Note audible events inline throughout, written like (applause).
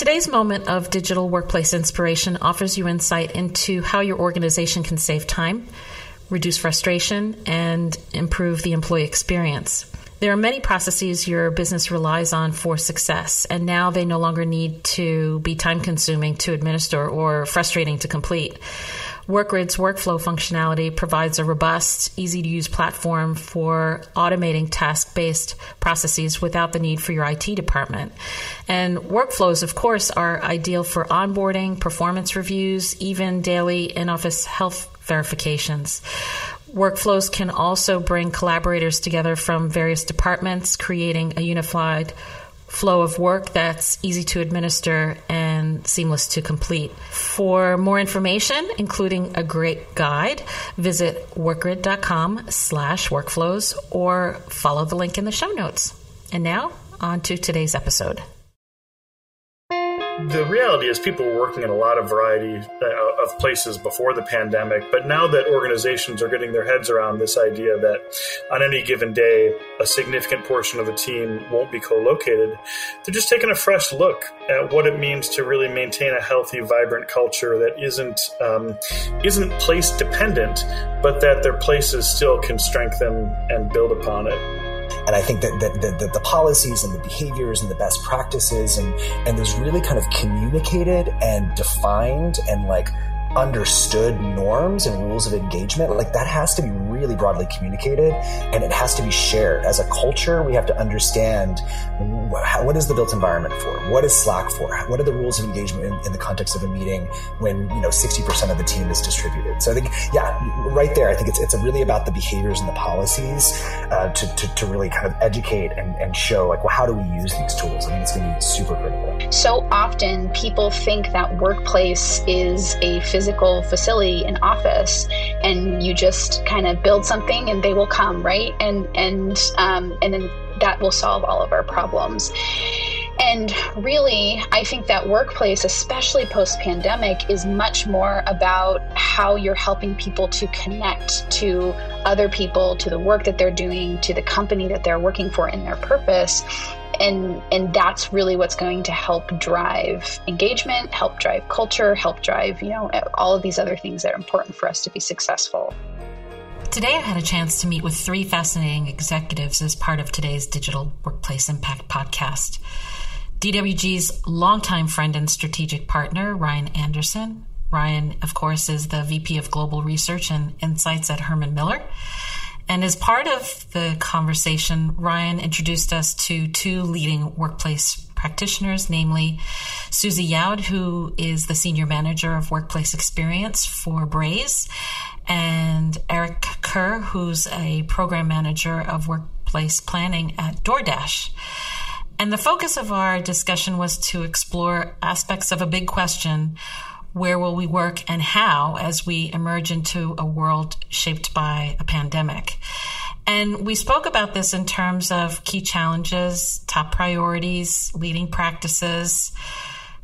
Today's moment of digital workplace inspiration offers you insight into how your organization can save time, reduce frustration, and improve the employee experience. There are many processes your business relies on for success, and now they no longer need to be time consuming to administer or frustrating to complete. WorkGrid's workflow functionality provides a robust, easy to use platform for automating task based processes without the need for your IT department. And workflows, of course, are ideal for onboarding, performance reviews, even daily in office health verifications. Workflows can also bring collaborators together from various departments, creating a unified flow of work that's easy to administer and seamless to complete. For more information, including a great guide, visit workgrid.com slash workflows or follow the link in the show notes. And now, on to today's episode the reality is people were working in a lot of variety uh, of places before the pandemic but now that organizations are getting their heads around this idea that on any given day a significant portion of a team won't be co-located they're just taking a fresh look at what it means to really maintain a healthy vibrant culture that isn't um, isn't place dependent but that their places still can strengthen and build upon it and I think that the, policies and the behaviors and the best practices and, and there's really kind of communicated and defined and like understood norms and rules of engagement, like that has to be really broadly communicated and it has to be shared. As a culture, we have to understand what is the built environment for? What is Slack for? What are the rules of engagement in, the context of a meeting when, you know, 60% of the team is distributed? So I think, yeah, right there, I think it's, it's really about the behaviors and the policies uh, to, to, to, really kind of educate and, and show like, well, how do we use these tools? I think it's going to be super critical. So often people think that workplace is a physical physical facility, an office, and you just kind of build something and they will come, right? And and um, and then that will solve all of our problems. And really, I think that workplace, especially post pandemic, is much more about how you're helping people to connect to other people, to the work that they're doing, to the company that they're working for, and their purpose and and that's really what's going to help drive engagement help drive culture help drive you know all of these other things that are important for us to be successful Today, I had a chance to meet with three fascinating executives as part of today's Digital Workplace Impact podcast. DWG's longtime friend and strategic partner, Ryan Anderson. Ryan, of course, is the VP of Global Research and Insights at Herman Miller. And as part of the conversation, Ryan introduced us to two leading workplace practitioners, namely Susie Yaud, who is the Senior Manager of Workplace Experience for Braze, and Eric Kerr, who's a Program Manager of Workplace Planning at DoorDash. And the focus of our discussion was to explore aspects of a big question where will we work and how as we emerge into a world shaped by a pandemic. And we spoke about this in terms of key challenges, top priorities, leading practices,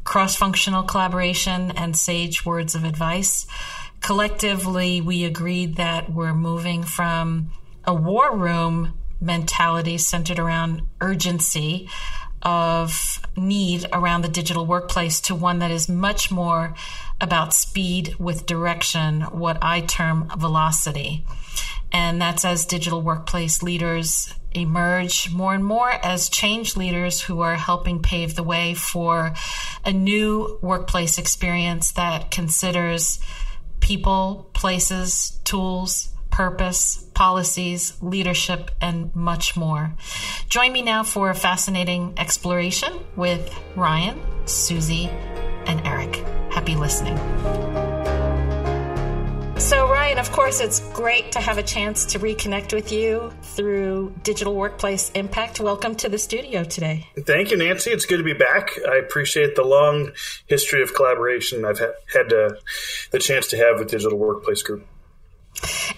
cross functional collaboration, and sage words of advice. Collectively, we agreed that we're moving from a war room mentality centered around urgency of need around the digital workplace to one that is much more about speed with direction, what I term velocity. And that's as digital workplace leaders emerge more and more as change leaders who are helping pave the way for a new workplace experience that considers people, places, tools, purpose, policies, leadership, and much more. Join me now for a fascinating exploration with Ryan, Susie, and Eric. Happy listening. So, Ryan, of course, it's great to have a chance to reconnect with you through Digital Workplace Impact. Welcome to the studio today. Thank you, Nancy. It's good to be back. I appreciate the long history of collaboration I've had uh, the chance to have with Digital Workplace Group.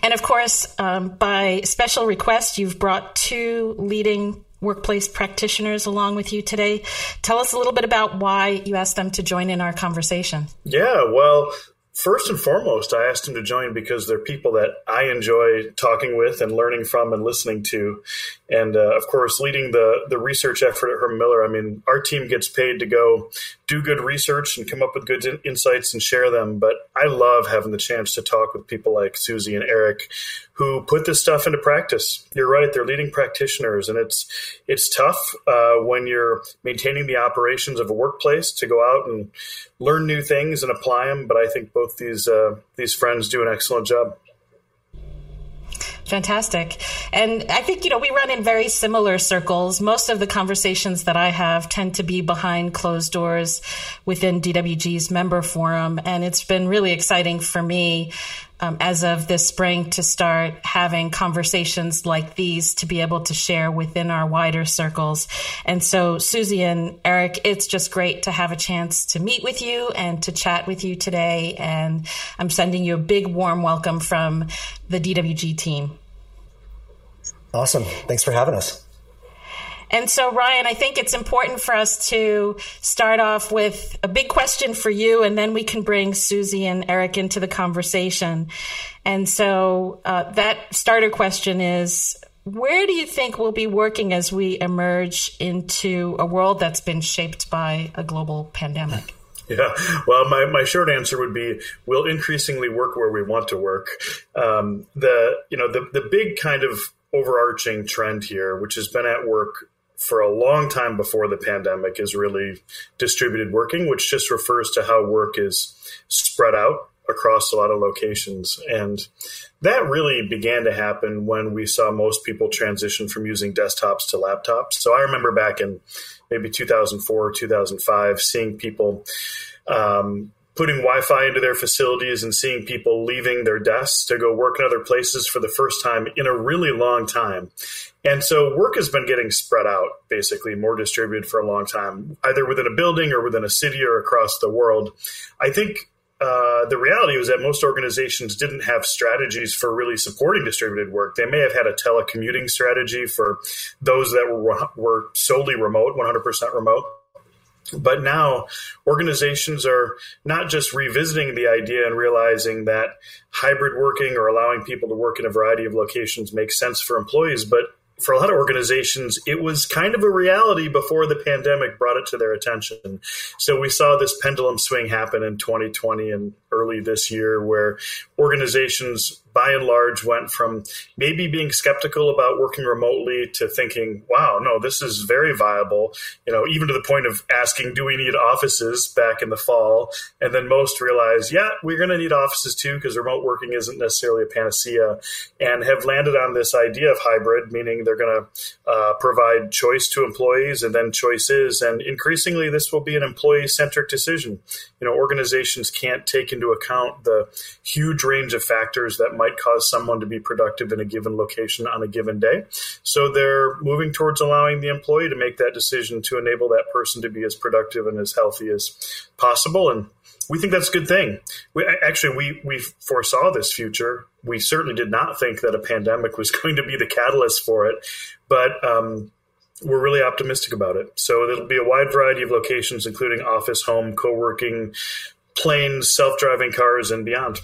And of course, um, by special request, you've brought two leading workplace practitioners along with you today. Tell us a little bit about why you asked them to join in our conversation. Yeah, well, first and foremost, I asked them to join because they're people that I enjoy talking with and learning from and listening to. And uh, of course, leading the, the research effort at Herman Miller, I mean, our team gets paid to go do good research and come up with good in- insights and share them. But I love having the chance to talk with people like Susie and Eric who put this stuff into practice. You're right; they're leading practitioners, and it's it's tough uh, when you're maintaining the operations of a workplace to go out and learn new things and apply them. But I think both these uh, these friends do an excellent job. Fantastic. And I think, you know, we run in very similar circles. Most of the conversations that I have tend to be behind closed doors within DWG's member forum. And it's been really exciting for me um, as of this spring to start having conversations like these to be able to share within our wider circles. And so, Susie and Eric, it's just great to have a chance to meet with you and to chat with you today. And I'm sending you a big warm welcome from the DWG team. Awesome. Thanks for having us. And so, Ryan, I think it's important for us to start off with a big question for you, and then we can bring Susie and Eric into the conversation. And so, uh, that starter question is where do you think we'll be working as we emerge into a world that's been shaped by a global pandemic? (laughs) Yeah, well, my, my short answer would be we'll increasingly work where we want to work. Um, the you know the the big kind of overarching trend here, which has been at work for a long time before the pandemic is really distributed working, which just refers to how work is spread out across a lot of locations. And that really began to happen when we saw most people transition from using desktops to laptops. So I remember back in maybe 2004, 2005, seeing people um, putting Wi-Fi into their facilities and seeing people leaving their desks to go work in other places for the first time in a really long time. And so work has been getting spread out, basically more distributed for a long time, either within a building or within a city or across the world. I think uh, the reality was that most organizations didn't have strategies for really supporting distributed work. They may have had a telecommuting strategy for those that were, were solely remote, 100% remote. But now organizations are not just revisiting the idea and realizing that hybrid working or allowing people to work in a variety of locations makes sense for employees, but for a lot of organizations, it was kind of a reality before the pandemic brought it to their attention. So we saw this pendulum swing happen in 2020 and early this year where organizations by and large went from maybe being skeptical about working remotely to thinking, wow, no, this is very viable, you know, even to the point of asking, do we need offices back in the fall? And then most realize, yeah, we're going to need offices too because remote working isn't necessarily a panacea and have landed on this idea of hybrid, meaning they're going to uh, provide choice to employees and then choices. And increasingly, this will be an employee centric decision. You know, organizations can't take into account the huge range of factors that might cause someone to be productive in a given location on a given day. So they're moving towards allowing the employee to make that decision to enable that person to be as productive and as healthy as possible. And we think that's a good thing. We, actually, we, we foresaw this future. We certainly did not think that a pandemic was (laughs) going to be the catalyst for it, but um, we're really optimistic about it. So it'll be a wide variety of locations, including office, home, co working, planes, self driving cars, and beyond.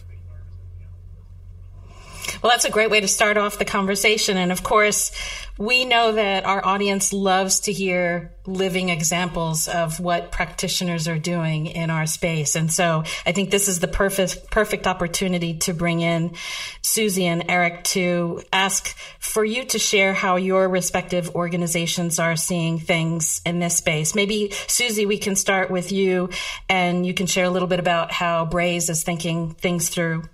Well, that's a great way to start off the conversation. And of course, we know that our audience loves to hear living examples of what practitioners are doing in our space. And so I think this is the perfect, perfect opportunity to bring in Susie and Eric to ask for you to share how your respective organizations are seeing things in this space. Maybe Susie, we can start with you and you can share a little bit about how Braze is thinking things through.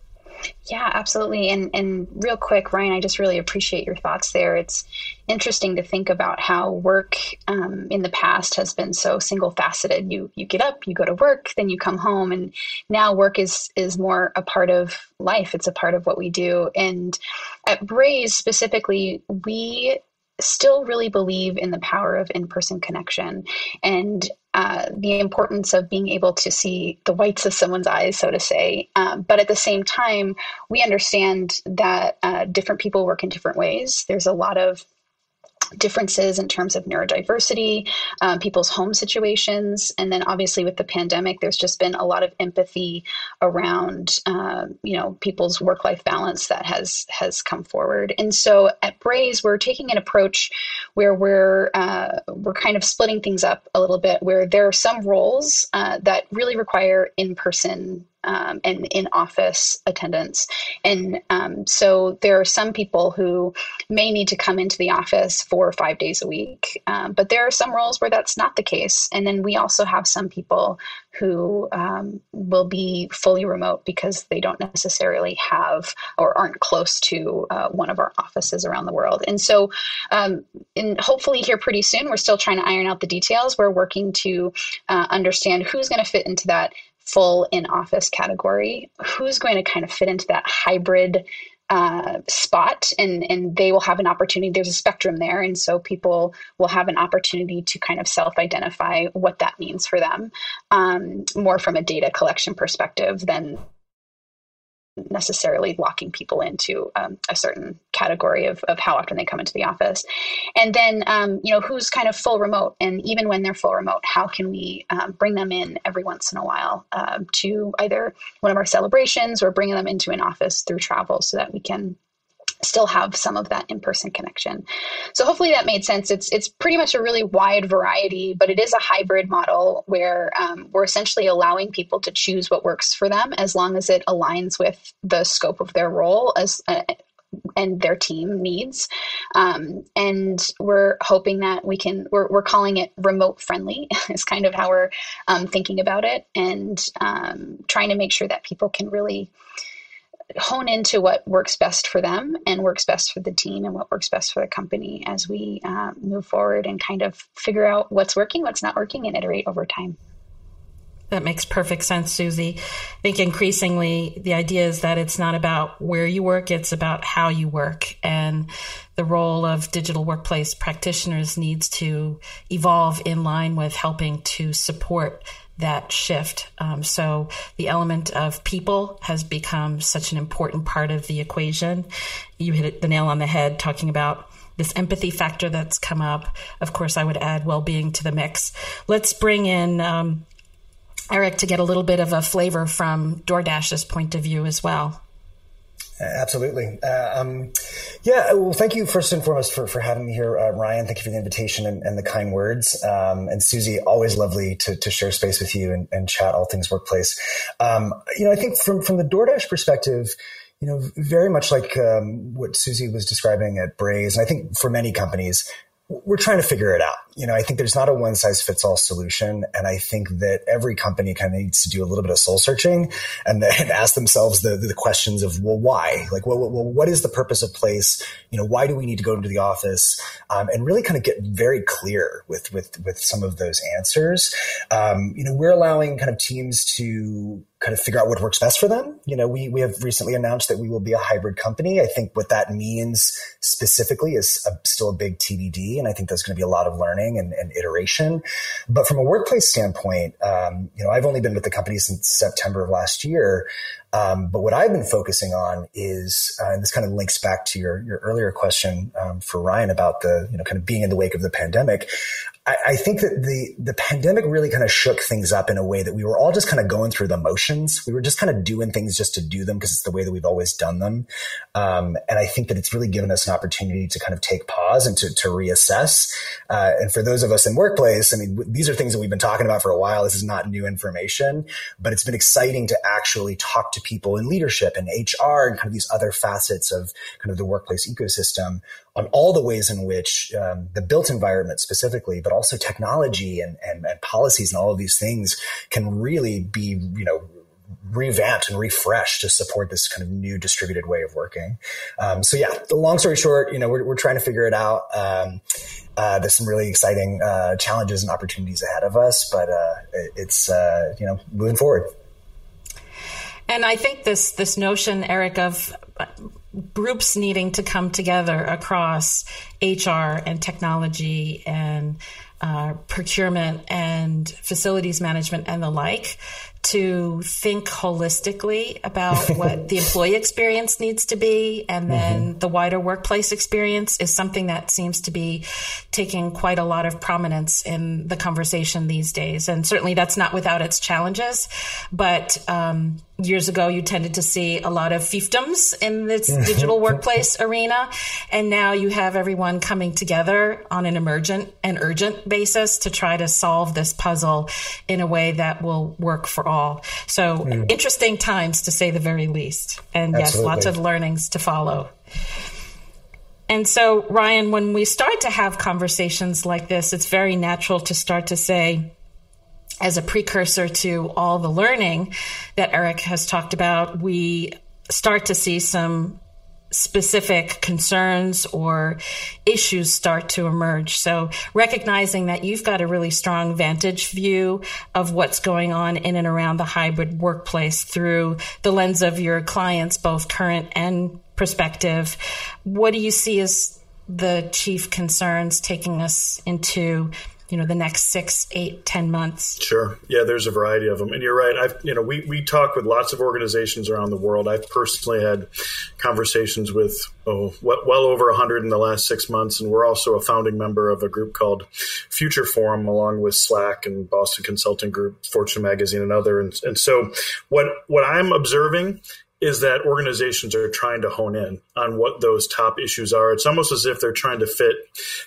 Yeah, absolutely. And and real quick, Ryan, I just really appreciate your thoughts there. It's interesting to think about how work um, in the past has been so single faceted. You you get up, you go to work, then you come home, and now work is is more a part of life. It's a part of what we do. And at Braze specifically, we still really believe in the power of in-person connection and uh, the importance of being able to see the whites of someone's eyes, so to say. Um, but at the same time, we understand that uh, different people work in different ways. There's a lot of differences in terms of neurodiversity, um, people's home situations, and then obviously with the pandemic, there's just been a lot of empathy around uh, you know people's work life balance that has has come forward. And so at Braze, we're taking an approach where we're uh, we're kind of splitting things up a little bit, where there are some roles uh, that really require in person um, and in office attendance. And um, so there are some people who may need to come into the office four or five days a week, um, but there are some roles where that's not the case. And then we also have some people who um, will be fully remote because they don't necessarily have or aren't close to uh, one of our offices around the world. And so, um, and hopefully, here pretty soon, we're still trying to iron out the details. We're working to uh, understand who's going to fit into that full in office category, who's going to kind of fit into that hybrid uh, spot? And and they will have an opportunity there's a spectrum there and so people will have an opportunity to kind of self-identify what that means for them um, more from a data collection perspective than necessarily locking people into um, a certain category of, of how often they come into the office. And then, um, you know, who's kind of full remote. And even when they're full remote, how can we um, bring them in every once in a while uh, to either one of our celebrations or bringing them into an office through travel so that we can still have some of that in-person connection. So hopefully that made sense. It's it's pretty much a really wide variety, but it is a hybrid model where um, we're essentially allowing people to choose what works for them as long as it aligns with the scope of their role as. Uh, and their team needs. Um, and we're hoping that we can, we're, we're calling it remote friendly, (laughs) is kind of how we're um, thinking about it, and um, trying to make sure that people can really hone into what works best for them and works best for the team and what works best for the company as we uh, move forward and kind of figure out what's working, what's not working, and iterate over time. That makes perfect sense, Susie. I think increasingly the idea is that it's not about where you work, it's about how you work. And the role of digital workplace practitioners needs to evolve in line with helping to support that shift. Um, so the element of people has become such an important part of the equation. You hit the nail on the head talking about this empathy factor that's come up. Of course, I would add well being to the mix. Let's bring in um, Eric to get a little bit of a flavor from DoorDash's point of view as well. Absolutely. Uh, um, yeah. Well, thank you first and foremost for, for having me here, uh, Ryan. Thank you for the invitation and, and the kind words. Um, and Susie, always lovely to, to share space with you and, and chat all things workplace. Um, you know, I think from, from the DoorDash perspective, you know, very much like um, what Susie was describing at Braze, and I think for many companies, we're trying to figure it out. You know, I think there's not a one size fits all solution. And I think that every company kind of needs to do a little bit of soul searching and, (laughs) ask themselves the, the questions of, well, why? Like, well, well, what is the purpose of place? You know, why do we need to go into the office? Um, and really kind of get very clear with, with, with some of those answers. Um, you know, we're allowing kind of teams to kind of figure out what works best for them. You know, we, we have recently announced that we will be a hybrid company. I think what that means specifically is a, still a big TBD. And I think there's going to be a lot of learning and, and iteration. But from a workplace standpoint, um, you know, I've only been with the company since September of last year. Um, but what I've been focusing on is, uh, and this kind of links back to your, your earlier question um, for Ryan about the, you know, kind of being in the wake of the pandemic. I, I, think that the the pandemic really kind of shook things up in a way that we were all just kind of going through the motions. We were just kind of doing things just to do them because it's the way that we've always done them. Um, and I think that it's really given us an opportunity to kind of take pause and to, to reassess. Uh, and for those of us in workplace, I mean, these are things that we've been talking about for a while. This is not new information, but it's been exciting to actually talk to people in leadership and HR and kind of these other facets of kind of the workplace ecosystem on all the ways in which um, the built environment specifically, but also technology and, and, and policies and all of these things can really be, you know, revamped and refreshed to support this kind of new distributed way of working. Um, so yeah, the long story short, you know, we're, we're trying to figure it out. Um, uh, there's some really exciting uh, challenges and opportunities ahead of us, but uh, it, it's uh, you know moving forward. And I think this this notion, Eric, of groups needing to come together across HR and technology and uh, procurement and facilities management and the like to think holistically about (laughs) what the employee experience needs to be. And then mm-hmm. the wider workplace experience is something that seems to be taking quite a lot of prominence in the conversation these days. And certainly that's not without its challenges. But um, years ago you tended to see a lot of fiefdoms in this (laughs) digital workplace arena and now you have everyone coming together on an emergent and urgent basis to try to solve this puzzle in a way that will work for all so mm. interesting times to say the very least and Absolutely. yes lots of learnings to follow and so ryan when we start to have conversations like this it's very natural to start to say as a precursor to all the learning that Eric has talked about, we start to see some specific concerns or issues start to emerge. So recognizing that you've got a really strong vantage view of what's going on in and around the hybrid workplace through the lens of your clients, both current and prospective, what do you see as the chief concerns taking us into you know the next six eight ten months. Sure. Yeah there's a variety of them. And you're right. I've you know we, we talk with lots of organizations around the world. I've personally had conversations with oh well over 100 in the last six months. And we're also a founding member of a group called future forum along with slack and boston consulting group fortune magazine and other. And, and so what what i'm observing is that organizations are trying to hone in on what those top issues are. It's almost as if they're trying to fit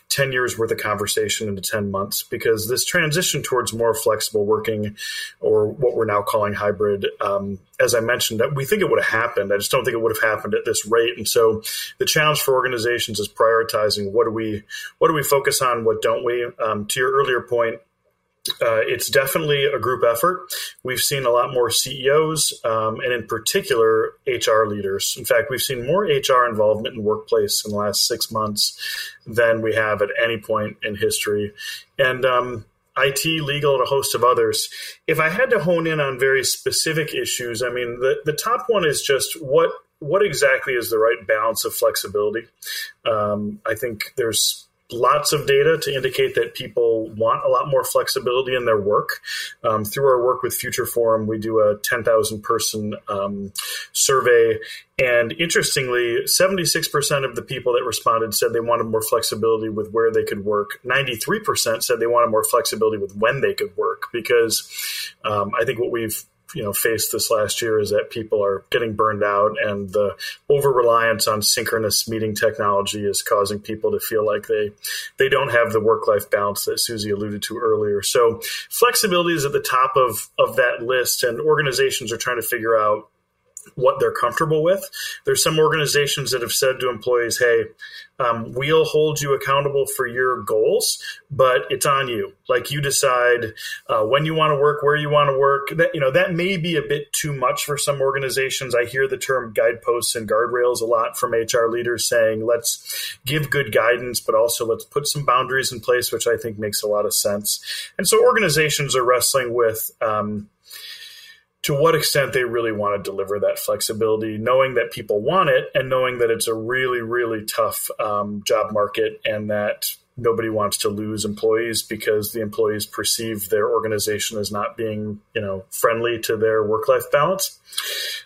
10 years worth of conversation into 10 months because this transition towards more flexible working or what we're now calling hybrid, um, as I mentioned, we think it would have happened. I just don't think it would have happened at this rate. And so the challenge for organizations is prioritizing what do we, what do we focus on? What don't we? Um, to your earlier point, uh, it's definitely a group effort. We've seen a lot more CEOs um, and, in particular, HR leaders. In fact, we've seen more HR involvement in workplace in the last six months than we have at any point in history. And um, IT, legal, and a host of others. If I had to hone in on very specific issues, I mean, the, the top one is just what what exactly is the right balance of flexibility. Um, I think there's lots of data to indicate that people want a lot more flexibility in their work. Um, through our work with Future Forum, we do a 10,000 person um, survey. And interestingly, 76% of the people that responded said they wanted more flexibility with where they could work. 93% said they wanted more flexibility with when they could work because um, I think what we've you know faced this last year is that people are getting burned out and the over reliance on synchronous meeting technology is causing people to feel like they they don't have the work life balance that Susie alluded to earlier. So flexibility is at the top of of that list and organizations are trying to figure out what they're comfortable with. There's some organizations that have said to employees, "Hey, um, we'll hold you accountable for your goals, but it's on you. Like you decide uh, when you want to work, where you want to work. That you know that may be a bit too much for some organizations. I hear the term guideposts and guardrails a lot from HR leaders saying, "Let's give good guidance, but also let's put some boundaries in place," which I think makes a lot of sense. And so organizations are wrestling with. Um, to what extent they really want to deliver that flexibility, knowing that people want it and knowing that it's a really, really tough um, job market and that nobody wants to lose employees because the employees perceive their organization as not being, you know, friendly to their work-life balance.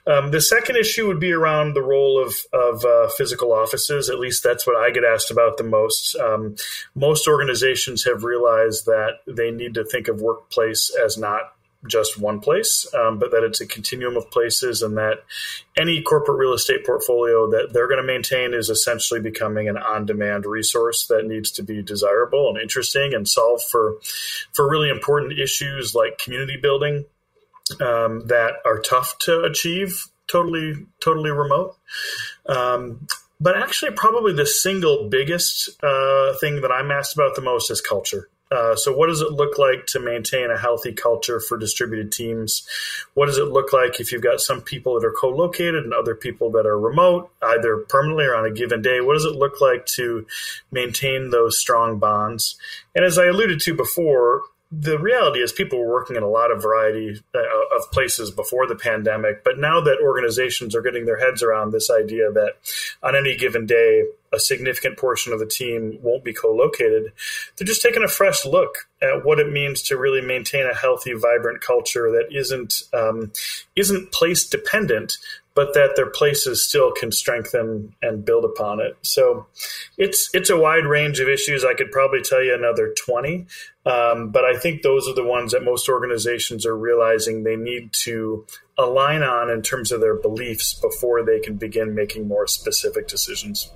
Um, the second issue would be around the role of, of uh, physical offices. At least that's what I get asked about the most. Um, most organizations have realized that they need to think of workplace as not just one place, um, but that it's a continuum of places, and that any corporate real estate portfolio that they're going to maintain is essentially becoming an on-demand resource that needs to be desirable and interesting and solve for for really important issues like community building um, that are tough to achieve totally totally remote. Um, but actually, probably the single biggest uh, thing that I'm asked about the most is culture. Uh, so, what does it look like to maintain a healthy culture for distributed teams? What does it look like if you've got some people that are co located and other people that are remote, either permanently or on a given day? What does it look like to maintain those strong bonds? And as I alluded to before, the reality is people were working in a lot of variety uh, of places before the pandemic, but now that organizations are getting their heads around this idea that on any given day a significant portion of the team won't be co-located, they're just taking a fresh look at what it means to really maintain a healthy, vibrant culture that isn't um, isn't place dependent, but that their places still can strengthen and build upon it. So it's it's a wide range of issues. I could probably tell you another twenty, um, but I think those are the ones that most organizations are realizing they need to align on in terms of their beliefs before they can begin making more specific decisions.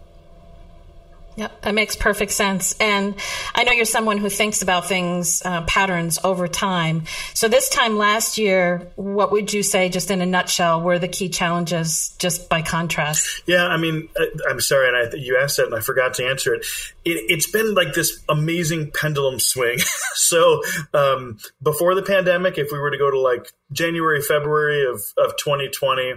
Yeah, that makes perfect sense. And I know you're someone who thinks about things, uh, patterns over time. So this time last year, what would you say, just in a nutshell, were the key challenges, just by contrast? Yeah, I mean, I'm sorry, and I, you asked that, and I forgot to answer it. it has been like this amazing pendulum swing. (laughs) so um, before the pandemic, if we were to go to like January, February of, of 2020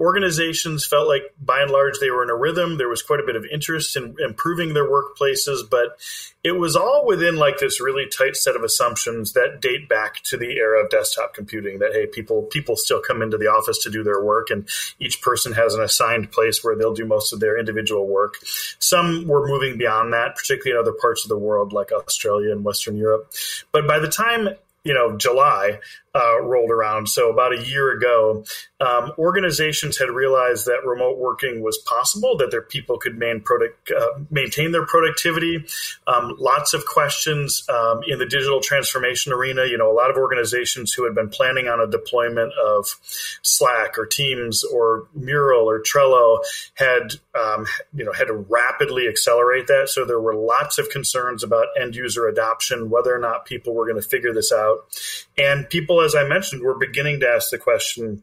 organizations felt like by and large they were in a rhythm. There was quite a bit of interest in improving their workplaces, but it was all within like this really tight set of assumptions that date back to the era of desktop computing that hey people people still come into the office to do their work and each person has an assigned place where they'll do most of their individual work some were moving beyond that particularly in other parts of the world like australia and western europe but by the time you know July uh, rolled around, so about a year ago, um, organizations had realized that remote working was possible, that their people could product, uh, maintain their productivity. Um, lots of questions um, in the digital transformation arena. You know, a lot of organizations who had been planning on a deployment of Slack or Teams or Mural or Trello had, um, you know, had to rapidly accelerate that. So there were lots of concerns about end user adoption, whether or not people were going to figure this out, and people, as I mentioned, were beginning to ask the question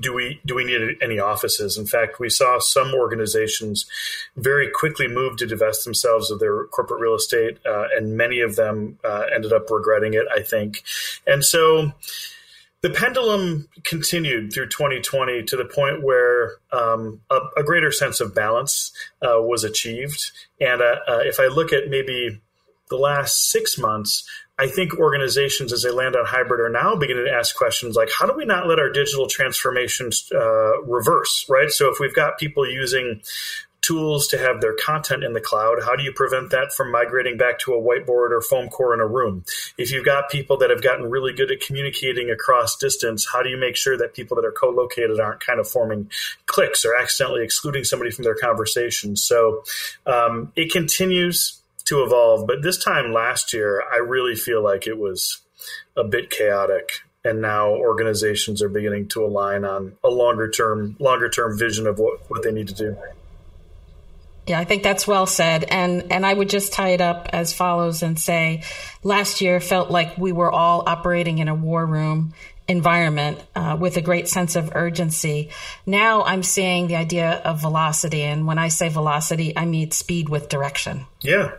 do we do we need any offices? In fact, we saw some organizations very quickly move to divest themselves of their corporate real estate, uh, and many of them uh, ended up regretting it. I think, and so the pendulum continued through 2020 to the point where um, a, a, greater sense of balance uh, was achieved. And uh, uh, if I look at maybe the last six months, I think organizations, as they land on hybrid, are now beginning to ask questions like, how do we not let our digital transformations uh, reverse, right? So if we've got people using tools to have their content in the cloud, how do you prevent that from migrating back to a whiteboard or foam core in a room? If you've got people that have gotten really good at communicating across distance, how do you make sure that people that are co-located aren't kind of forming cliques or accidentally excluding somebody from their conversation? So um, it continues to evolve. But this time last year, I really feel like it was a bit chaotic. And now organizations are beginning to align on a longer term, longer term vision of what, what they need to do. Yeah, I think that's well said. And and I would just tie it up as follows and say last year felt like we were all operating in a war room environment uh, with a great sense of urgency. Now I'm seeing the idea of velocity. And when I say velocity, I mean speed with direction. Yeah,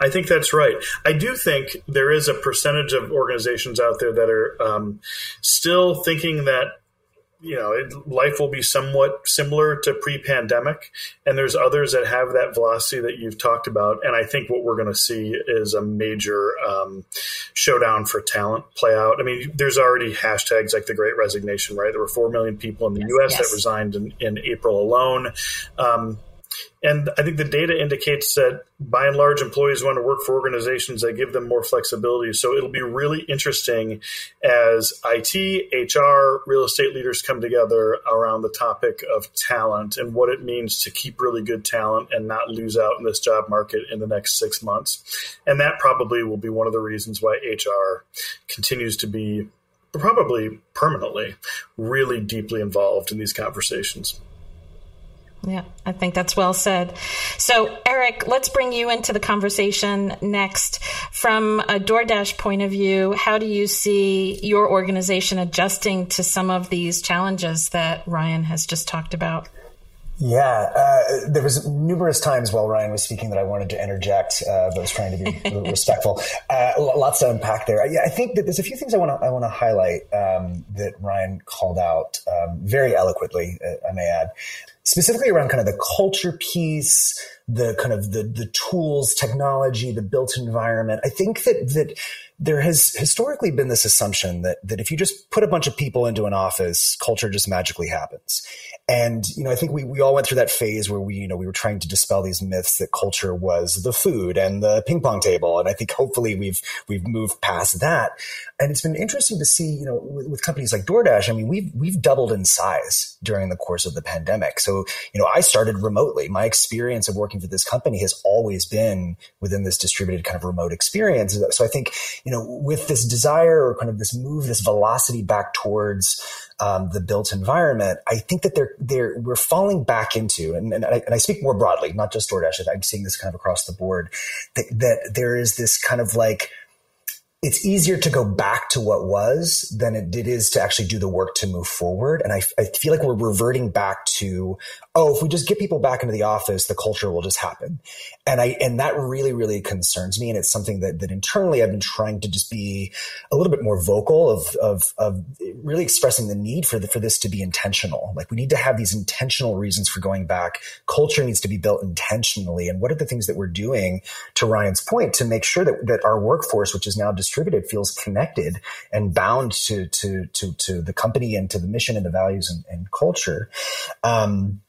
I think that's right. I do think there is a percentage of organizations out there that are um, still thinking that you know it, life will be somewhat similar to pre-pandemic, and there's others that have that velocity that you've talked about. And I think what we're going to see is a major um, showdown for talent play out. I mean, there's already hashtags like the Great Resignation, right? There were four million people in the yes, U.S. Yes. that resigned in, in April alone. Um, and I think the data indicates that by and large, employees want to work for organizations that give them more flexibility. So it'll be really interesting as IT, HR, real estate leaders come together around the topic of talent and what it means to keep really good talent and not lose out in this job market in the next six months. And that probably will be one of the reasons why HR continues to be probably permanently really deeply involved in these conversations. Yeah, I think that's well said. So, Eric, let's bring you into the conversation next. From a DoorDash point of view, how do you see your organization adjusting to some of these challenges that Ryan has just talked about? Yeah, uh, there was numerous times while Ryan was speaking that I wanted to interject, uh, but I was trying to be (laughs) respectful. Uh, lots to unpack there. Yeah, I think that there's a few things I want to I want to highlight um, that Ryan called out um, very eloquently. Uh, I may add. Specifically around kind of the culture piece, the kind of the the tools, technology, the built environment. I think that that there has historically been this assumption that that if you just put a bunch of people into an office, culture just magically happens. And, you know, I think we, we all went through that phase where we, you know, we were trying to dispel these myths that culture was the food and the ping pong table. And I think hopefully we've, we've moved past that. And it's been interesting to see, you know, with, with companies like DoorDash, I mean, we've, we've doubled in size during the course of the pandemic. So, you know, I started remotely. My experience of working for this company has always been within this distributed kind of remote experience. So I think, you know, with this desire or kind of this move, this velocity back towards, um, the built environment, I think that they're, they're, we're falling back into, and, and, I, and I speak more broadly, not just DoorDash, I'm seeing this kind of across the board, that, that there is this kind of like, it's easier to go back to what was than it, is to actually do the work to move forward. And I, I feel like we're reverting back to, oh, if we just get people back into the office, the culture will just happen. And I, and that really, really concerns me. And it's something that, that internally I've been trying to just be a little bit more vocal of, of, of really expressing the need for the, for this to be intentional. Like we need to have these intentional reasons for going back. Culture needs to be built intentionally. And what are the things that we're doing to Ryan's point to make sure that, that our workforce, which is now distributed, feels connected and bound to, to, to, to the company and to the mission and the values and, and culture. Um,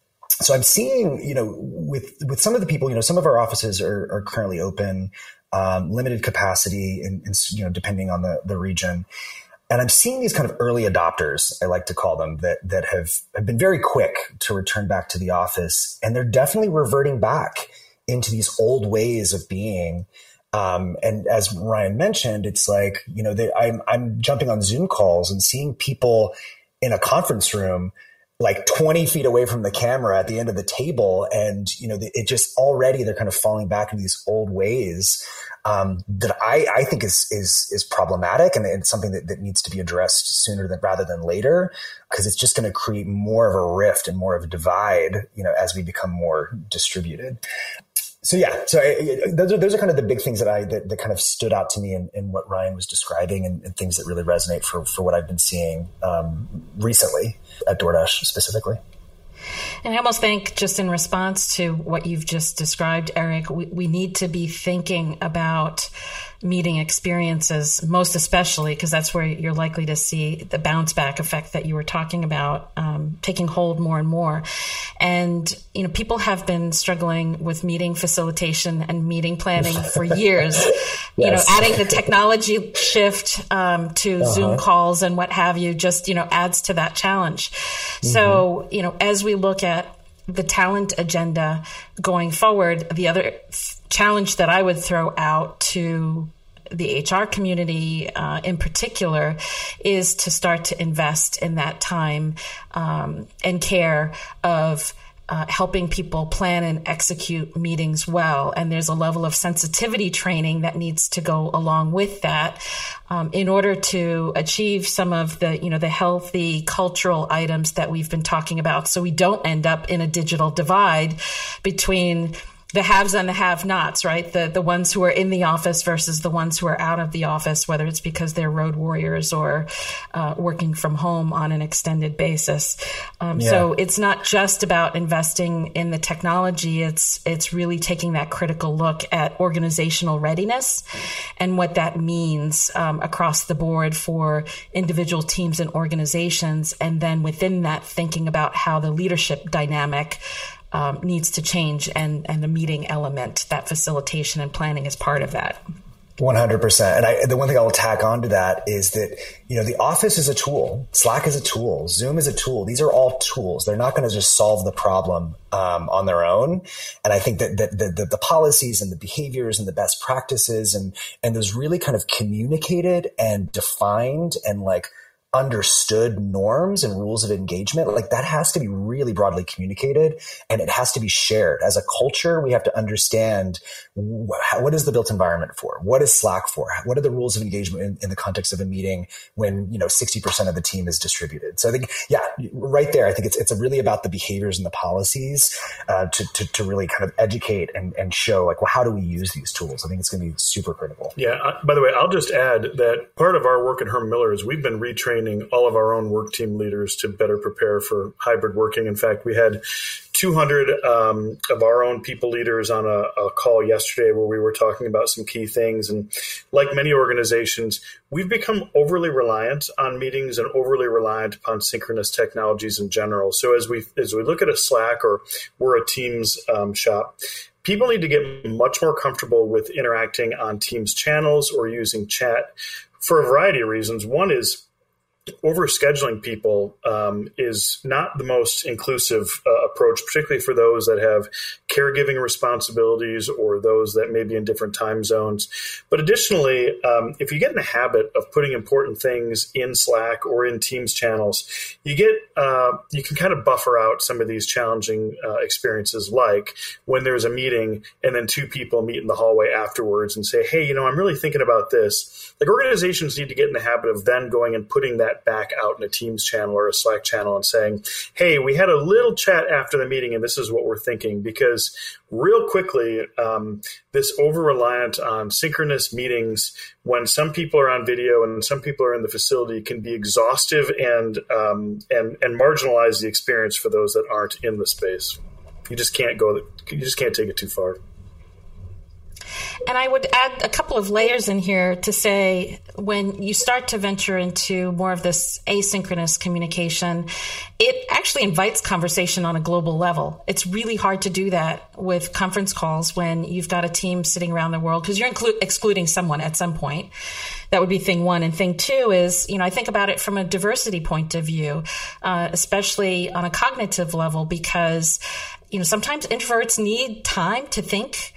so I'm seeing, you know, with with some of the people, you know, some of our offices are, are currently open, um, limited capacity, and you know, depending on the the region. And I'm seeing these kind of early adopters, I like to call them, that that have have been very quick to return back to the office, and they're definitely reverting back into these old ways of being. Um, and as Ryan mentioned, it's like you know, they, I'm I'm jumping on Zoom calls and seeing people in a conference room like 20 feet away from the camera at the end of the table. And, you know, it just already they're kind of falling back into these old ways um, that I, I think is, is, is problematic and it's something that, that needs to be addressed sooner than rather than later because it's just going to create more of a rift and more of a divide, you know, as we become more distributed so yeah, so I, those are those are kind of the big things that I that, that kind of stood out to me in, in what Ryan was describing and, and, things that really resonate for for what I've been seeing um, recently at DoorDash specifically. And I almost think, just in response to what you've just described, Eric, we, we need to be thinking about meeting experiences, most especially because that's where you're likely to see the bounce back effect that you were talking about um, taking hold more and more. And, you know, people have been struggling with meeting facilitation and meeting planning (laughs) for years. yes. You know, adding the technology shift um, to uh-huh. Zoom calls and what have you just, you know, adds to that challenge. Mm-hmm. So, you know, as we look at the talent agenda going forward, the other challenge that I would throw out to the HR community uh, in particular is to start to invest in that time um, and care of uh, helping people plan and execute meetings well. And there's a level of sensitivity training that needs to go along with that um, in order to achieve some of the, you know, the healthy cultural items that we've been talking about. So we don't end up in a digital divide between the haves and the have nots, right? The the ones who are in the office versus the ones who are out of the office, whether it's because they're road warriors or uh, working from home on an extended basis. Um, yeah. So it's not just about investing in the technology. It's it's really taking that critical look at organizational readiness and what that means um, across the board for individual teams and organizations, and then within that, thinking about how the leadership dynamic um, needs to change, and and the meeting element, that facilitation and planning is part of that. 100%. And I, the one thing I'll tack onto that is that, you know, the office is a tool. Slack is a tool. Zoom is a tool. These are all tools. They're not going to just solve the problem, um, on their own. And I think that, that, that the policies and the behaviors and the best practices and, and those really kind of communicated and defined and like understood norms and rules of engagement, like that has to be really broadly communicated and it has to be shared. As a culture, we have to understand what is the built environment for? What is Slack for? What are the rules of engagement in, in, the context of a meeting when, you know, 60% of the team is distributed? So I think, yeah, right there, I think it's, it's really about the behaviors and the policies uh, to, to, to, really kind of educate and, and show like, well, how do we use these tools? I think it's going to be super critical. Yeah. Uh, by the way, I'll just add that part of our work at Herman Miller is we've been retraining all of our own work team leaders to better prepare for hybrid working. In fact, we had 200 um, of our own people leaders on a, a, call yesterday where we were talking about some key things. And like many organizations, we've become overly reliant on meetings and overly reliant upon synchronous technologies in general. So as we as we look at a Slack or we're a Teams um, shop, people need to get much more comfortable with interacting on Teams channels or using chat for a variety of reasons. One is over scheduling people um, is not the most inclusive uh, approach, particularly for those that have caregiving responsibilities or those that may be in different time zones. But additionally, um, if you get in the habit of putting important things in Slack or in Teams channels, you get uh, you can kind of buffer out some of these challenging uh, experiences, like when there's a meeting and then two people meet in the hallway afterwards and say, "Hey, you know, I'm really thinking about this." Like organizations need to get in the habit of then going and putting that back out in a Teams channel or a Slack channel and saying, hey, we had a little chat after the meeting and this is what we're thinking. Because real quickly, um, this over reliant on synchronous meetings when some people are on video and some people are in the facility can be exhaustive and, um, and, and marginalize the experience for those that aren't in the space. You just can't go, you just can't take it too far. And I would add a couple of layers in here to say when you start to venture into more of this asynchronous communication, it actually invites conversation on a global level. It's really hard to do that with conference calls when you've got a team sitting around the world because you're inclu- excluding someone at some point. That would be thing one. And thing two is, you know, I think about it from a diversity point of view, uh, especially on a cognitive level, because, you know, sometimes introverts need time to think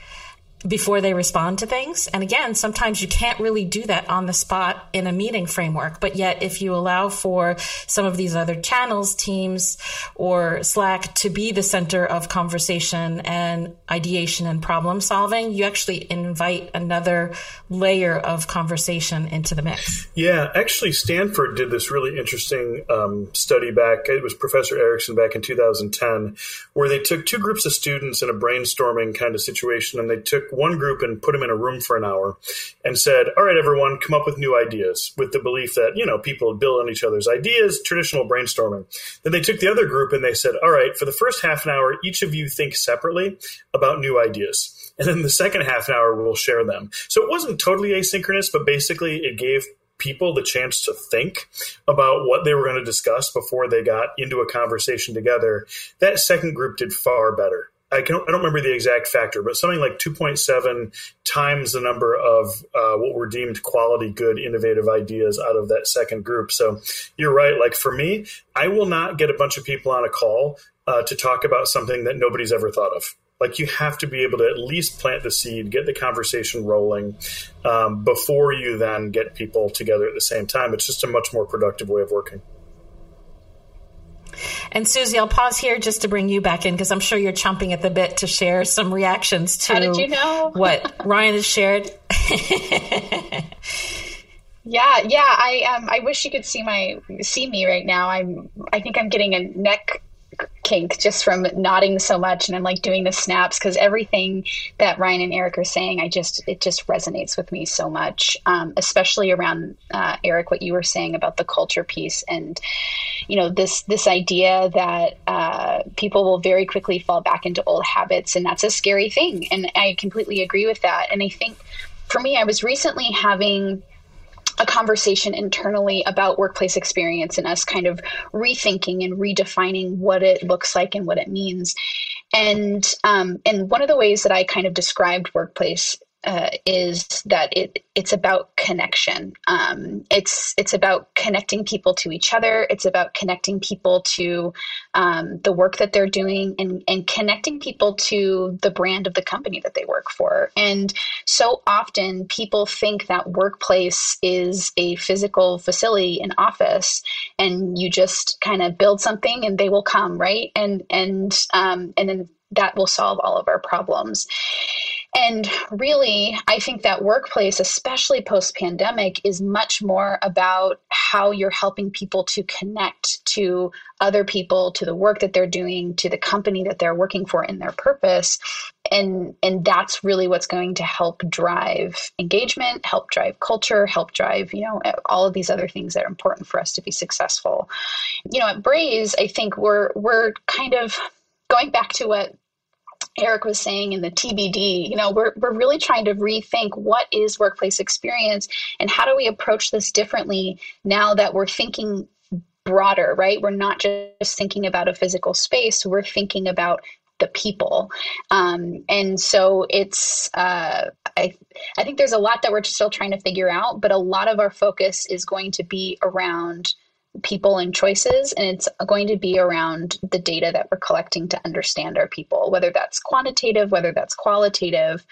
before they respond to things. And again, sometimes you can't really do that on the spot in a meeting framework. But yet, if you allow for some of these other channels, Teams or Slack to be the center of conversation and ideation and problem solving, you actually invite another layer of conversation into the mix. Yeah, actually, Stanford did this really interesting um, study back. It was Professor Erickson back in 2010, where they took two groups of students in a brainstorming kind of situation and they took one group and put them in a room for an hour and said, All right, everyone, come up with new ideas with the belief that, you know, people build on each other's ideas, traditional brainstorming. Then they took the other group and they said, All right, for the first half an hour, each of you think separately about new ideas. And then the second half an hour, we'll share them. So it wasn't totally asynchronous, but basically it gave people the chance to think about what they were going to discuss before they got into a conversation together. That second group did far better. I, can, I don't remember the exact factor, but something like 2.7 times the number of uh, what were deemed quality, good, innovative ideas out of that second group. So you're right. Like for me, I will not get a bunch of people on a call uh, to talk about something that nobody's ever thought of. Like you have to be able to at least plant the seed, get the conversation rolling um, before you then get people together at the same time. It's just a much more productive way of working. And Susie, I'll pause here just to bring you back in because I'm sure you're chomping at the bit to share some reactions to How did you know? (laughs) what Ryan has shared. (laughs) yeah, yeah. I um, I wish you could see my see me right now. I'm I think I'm getting a neck kink just from nodding so much and I'm like doing the snaps because everything that Ryan and Eric are saying, I just it just resonates with me so much, um, especially around uh, Eric what you were saying about the culture piece and you know this this idea that uh, people will very quickly fall back into old habits and that's a scary thing and I completely agree with that and I think for me I was recently having a conversation internally about workplace experience and us kind of rethinking and redefining what it looks like and what it means. And um, and one of the ways that I kind of described workplace uh, is that it it's about connection. Um, it's it's about connecting people to each other. It's about connecting people to um, the work that they're doing, and and connecting people to the brand of the company that they work for. And so often, people think that workplace is a physical facility, an office, and you just kind of build something, and they will come, right? And and um, and then that will solve all of our problems. And really, I think that workplace, especially post pandemic, is much more about how you're helping people to connect to other people, to the work that they're doing, to the company that they're working for in their purpose. And, and that's really what's going to help drive engagement, help drive culture, help drive, you know, all of these other things that are important for us to be successful. You know, at Braze, I think we're we're kind of going back to what Eric was saying in the TBD, you know, we're, we're really trying to rethink what is workplace experience and how do we approach this differently now that we're thinking broader, right? We're not just thinking about a physical space, we're thinking about the people. Um, and so it's, uh, I, I think there's a lot that we're still trying to figure out, but a lot of our focus is going to be around people and choices and it's going to be around the data that we're collecting to understand our people whether that's quantitative whether that's qualitative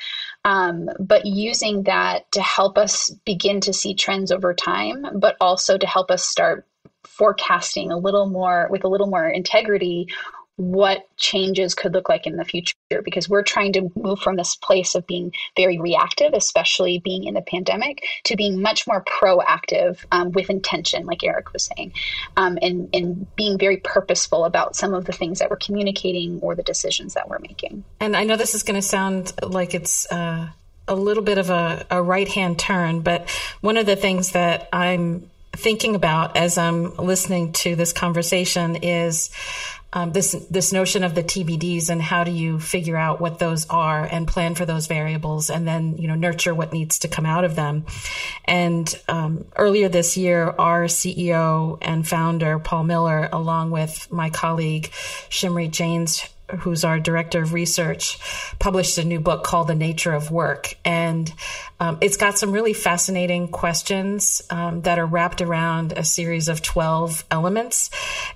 um, but using that to help us begin to see trends over time but also to help us start forecasting a little more with a little more integrity what changes could look like in the future because we're trying to move from this place of being very reactive, especially being in the pandemic, to being much more proactive um, with intention, like Eric was saying, um, and, and being very purposeful about some of the things that we're communicating or the decisions that we're making. And I know this is going to sound like it's. Uh, a little bit of a, a right hand turn, but one of the things that I'm thinking about as I'm listening to this conversation is um, this this notion of the TBDs and how do you figure out what those are and plan for those variables and then you know nurture what needs to come out of them. And um, earlier this year, our CEO and founder Paul Miller, along with my colleague Shimrit Janes, who's our director of research, published a new book called The Nature of Work. And um, it's got some really fascinating questions um, that are wrapped around a series of 12 elements.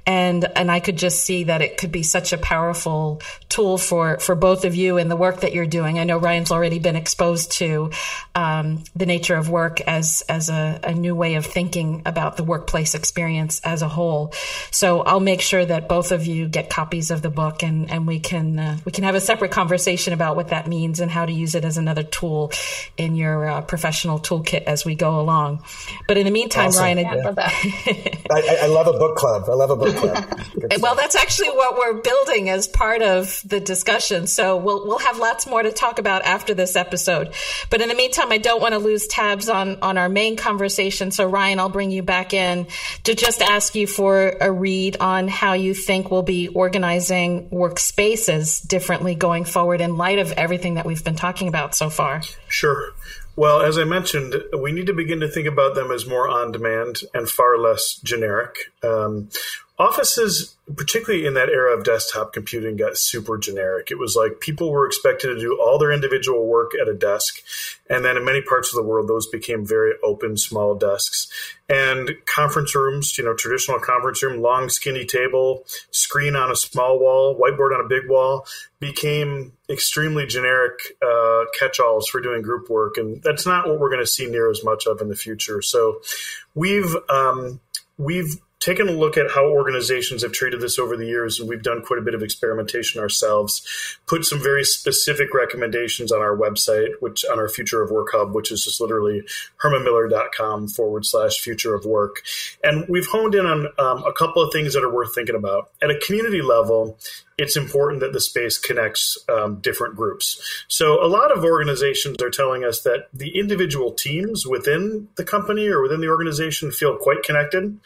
And, and I could just see that it could be such a powerful tool for, for both of you in the work that you're doing. I know Ryan's already been exposed to um, the nature of work as, as a, a new way of thinking about the workplace experience as a whole. So I'll make sure that both of you get copies of the book and, and we can, uh, we can have a separate conversation about what that means and how to use it as another tool in your uh, professional toolkit as we go along. But in the meantime, awesome. Ryan, yeah, (laughs) I, I, love a book club. I love a book club. well, that's actually what we're building as part of the discussion. So we'll we'll have lots more to talk about after this episode. But in the meantime, I don't want to lose tabs on on our main conversation. So Ryan, I'll bring you back in to just ask you for a read on how you think we'll be organizing workspaces differently going forward in light of everything that we've been talking about so far. Sure. Well, as I mentioned, we need to begin to think about them as more on demand and far less generic. Um, offices, particularly in that era of desktop computing, got super generic. It was like people were expected to do all their individual work at a desk. And then in many parts of the world, those became very open, small desks. And conference rooms, you know, traditional conference room, long, skinny table, screen on a small wall, whiteboard on a big wall, became extremely generic uh, catch alls for doing group work. And that's not what we're going to see near as much of in the future. So we've, um, we've taken a look at how organizations have treated this over the years, and we've done quite a bit of experimentation ourselves. Put some very specific recommendations on our website, which on our Future of Work Hub, which is just literally hermanmiller.com forward slash future of work. And we've honed in on um, a couple of things that are worth thinking about. At a community level, it's important that the space connects um, different groups. So a lot of organizations are telling us that the individual teams within the company or within the organization feel quite connected,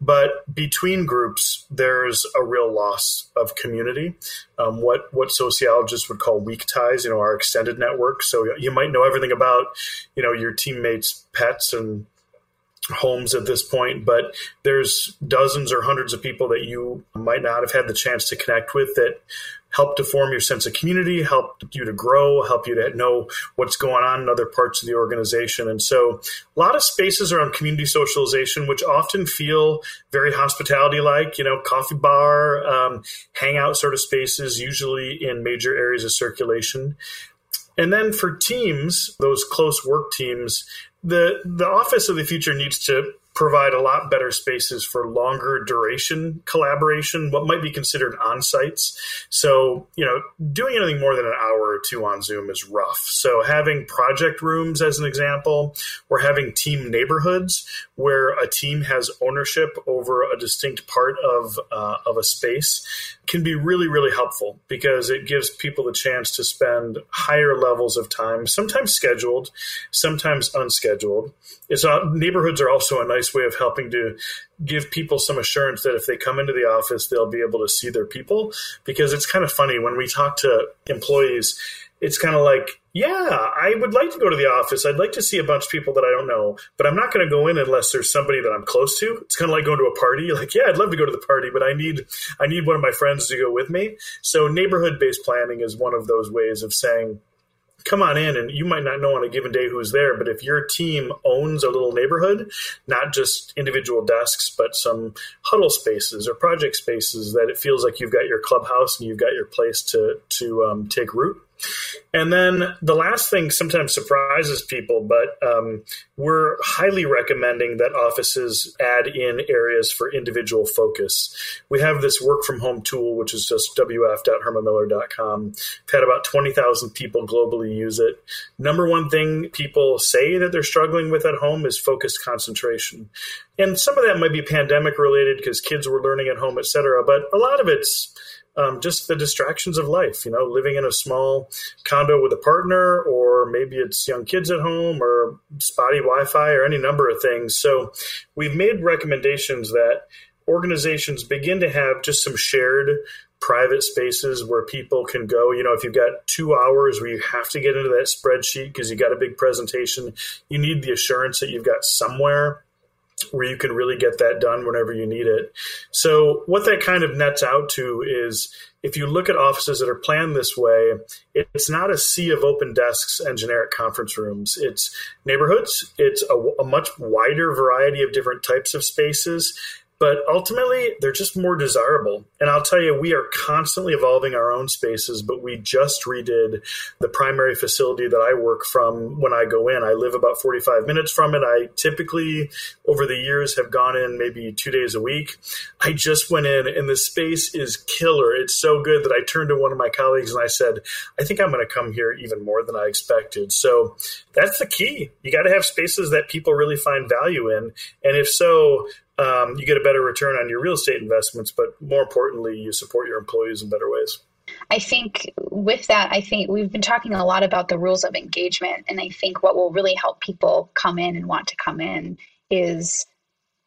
but between groups, there's a real loss of community. Um, what what sociologists would call weak ties, you know, our extended network. So you might know everything about, you know, your teammates' pets and homes at this point, but there's dozens or hundreds of people that you might not have had the chance to connect with that help to form your sense of community, help you to grow, help you to know what's going on in other parts of the organization. And so a lot of spaces around community socialization, which often feel very hospitality like, you know, coffee bar, um, hangout sort of spaces, usually in major areas of circulation. And then for teams, those close work teams, the the office of the future needs to provide a lot better spaces for longer duration collaboration, what might be considered on sites. So, you know, doing anything more than an hour or two on Zoom is rough. So, having project rooms as an example, or having team neighborhoods where a team has ownership over a distinct part of uh, of a space can be really really helpful because it gives people the chance to spend higher levels of time, sometimes scheduled, sometimes unscheduled. It's neighborhoods are also a nice way of helping to give people some assurance that if they come into the office, they'll be able to see their people. Because it's kind of funny when we talk to employees, it's kind of like, yeah, I would like to go to the office. I'd like to see a bunch of people that I don't know, but I'm not going to go in unless there's somebody that I'm close to. It's kind of like going to a party. (laughs) Like, yeah, I'd love to go to the party, but I need I need one of my friends to go with me. So neighborhood based planning is one of those ways of saying, come on in and you might not know on a given day who's there but if your team owns a little neighborhood not just individual desks but some huddle spaces or project spaces that it feels like you've got your clubhouse and you've got your place to to um, take root and then the last thing sometimes surprises people, but um, we're highly recommending that offices add in areas for individual focus. We have this work from home tool, which is just wf.hermanmiller.com. We've had about 20,000 people globally use it. Number one thing people say that they're struggling with at home is focused concentration. And some of that might be pandemic related because kids were learning at home, et cetera, but a lot of it's um, just the distractions of life, you know, living in a small condo with a partner, or maybe it's young kids at home, or spotty Wi Fi, or any number of things. So we've made recommendations that organizations begin to have just some shared private spaces where people can go. You know, if you've got two hours where you have to get into that spreadsheet because you got a big presentation, you need the assurance that you've got somewhere where you can really get that done whenever you need it. So, what that kind of nets out to is if you look at offices that are planned this way, it's not a sea of open desks and generic conference rooms. It's neighborhoods, it's a, a much wider variety of different types of spaces but ultimately they're just more desirable. And I'll tell you, we are constantly evolving our own spaces, but we just redid the primary facility that I work from when I go in. I live about 45 minutes from it. I typically, over the years, have gone in maybe two days a week. I just went in, and the space is killer. It's so good that I turned to one of my colleagues and I said, I think I'm going to come here even more than I expected. So that's the key. You got to have spaces that people really find value in. And if so, um, you get a better return on your real estate investments, but more importantly, you support your employees in better ways. I think with that, I think we've been talking a lot about the rules of engagement. And I think what will really help people come in and want to come in is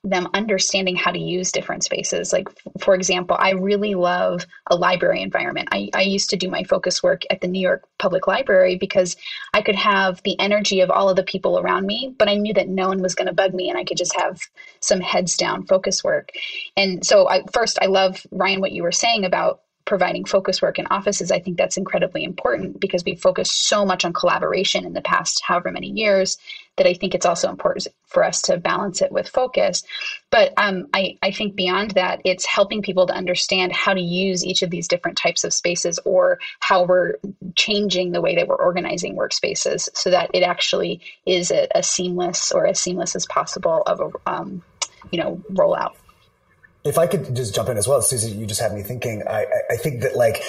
them understanding how to use different spaces. Like, for example, I really love a library environment. I, I used to do my focus work at the New York Public Library because I could have the energy of all of the people around me, but I knew that no one was going to bug me and I could just have some heads down focus work. And so, I, first, I love, Ryan, what you were saying about providing focus work in offices, I think that's incredibly important because we focused so much on collaboration in the past however many years that I think it's also important for us to balance it with focus. But um, I, I think beyond that, it's helping people to understand how to use each of these different types of spaces or how we're changing the way that we're organizing workspaces so that it actually is a, a seamless or as seamless as possible of a um, you know rollout if I could just jump in as well, Susie, you just had me thinking. I, I think that like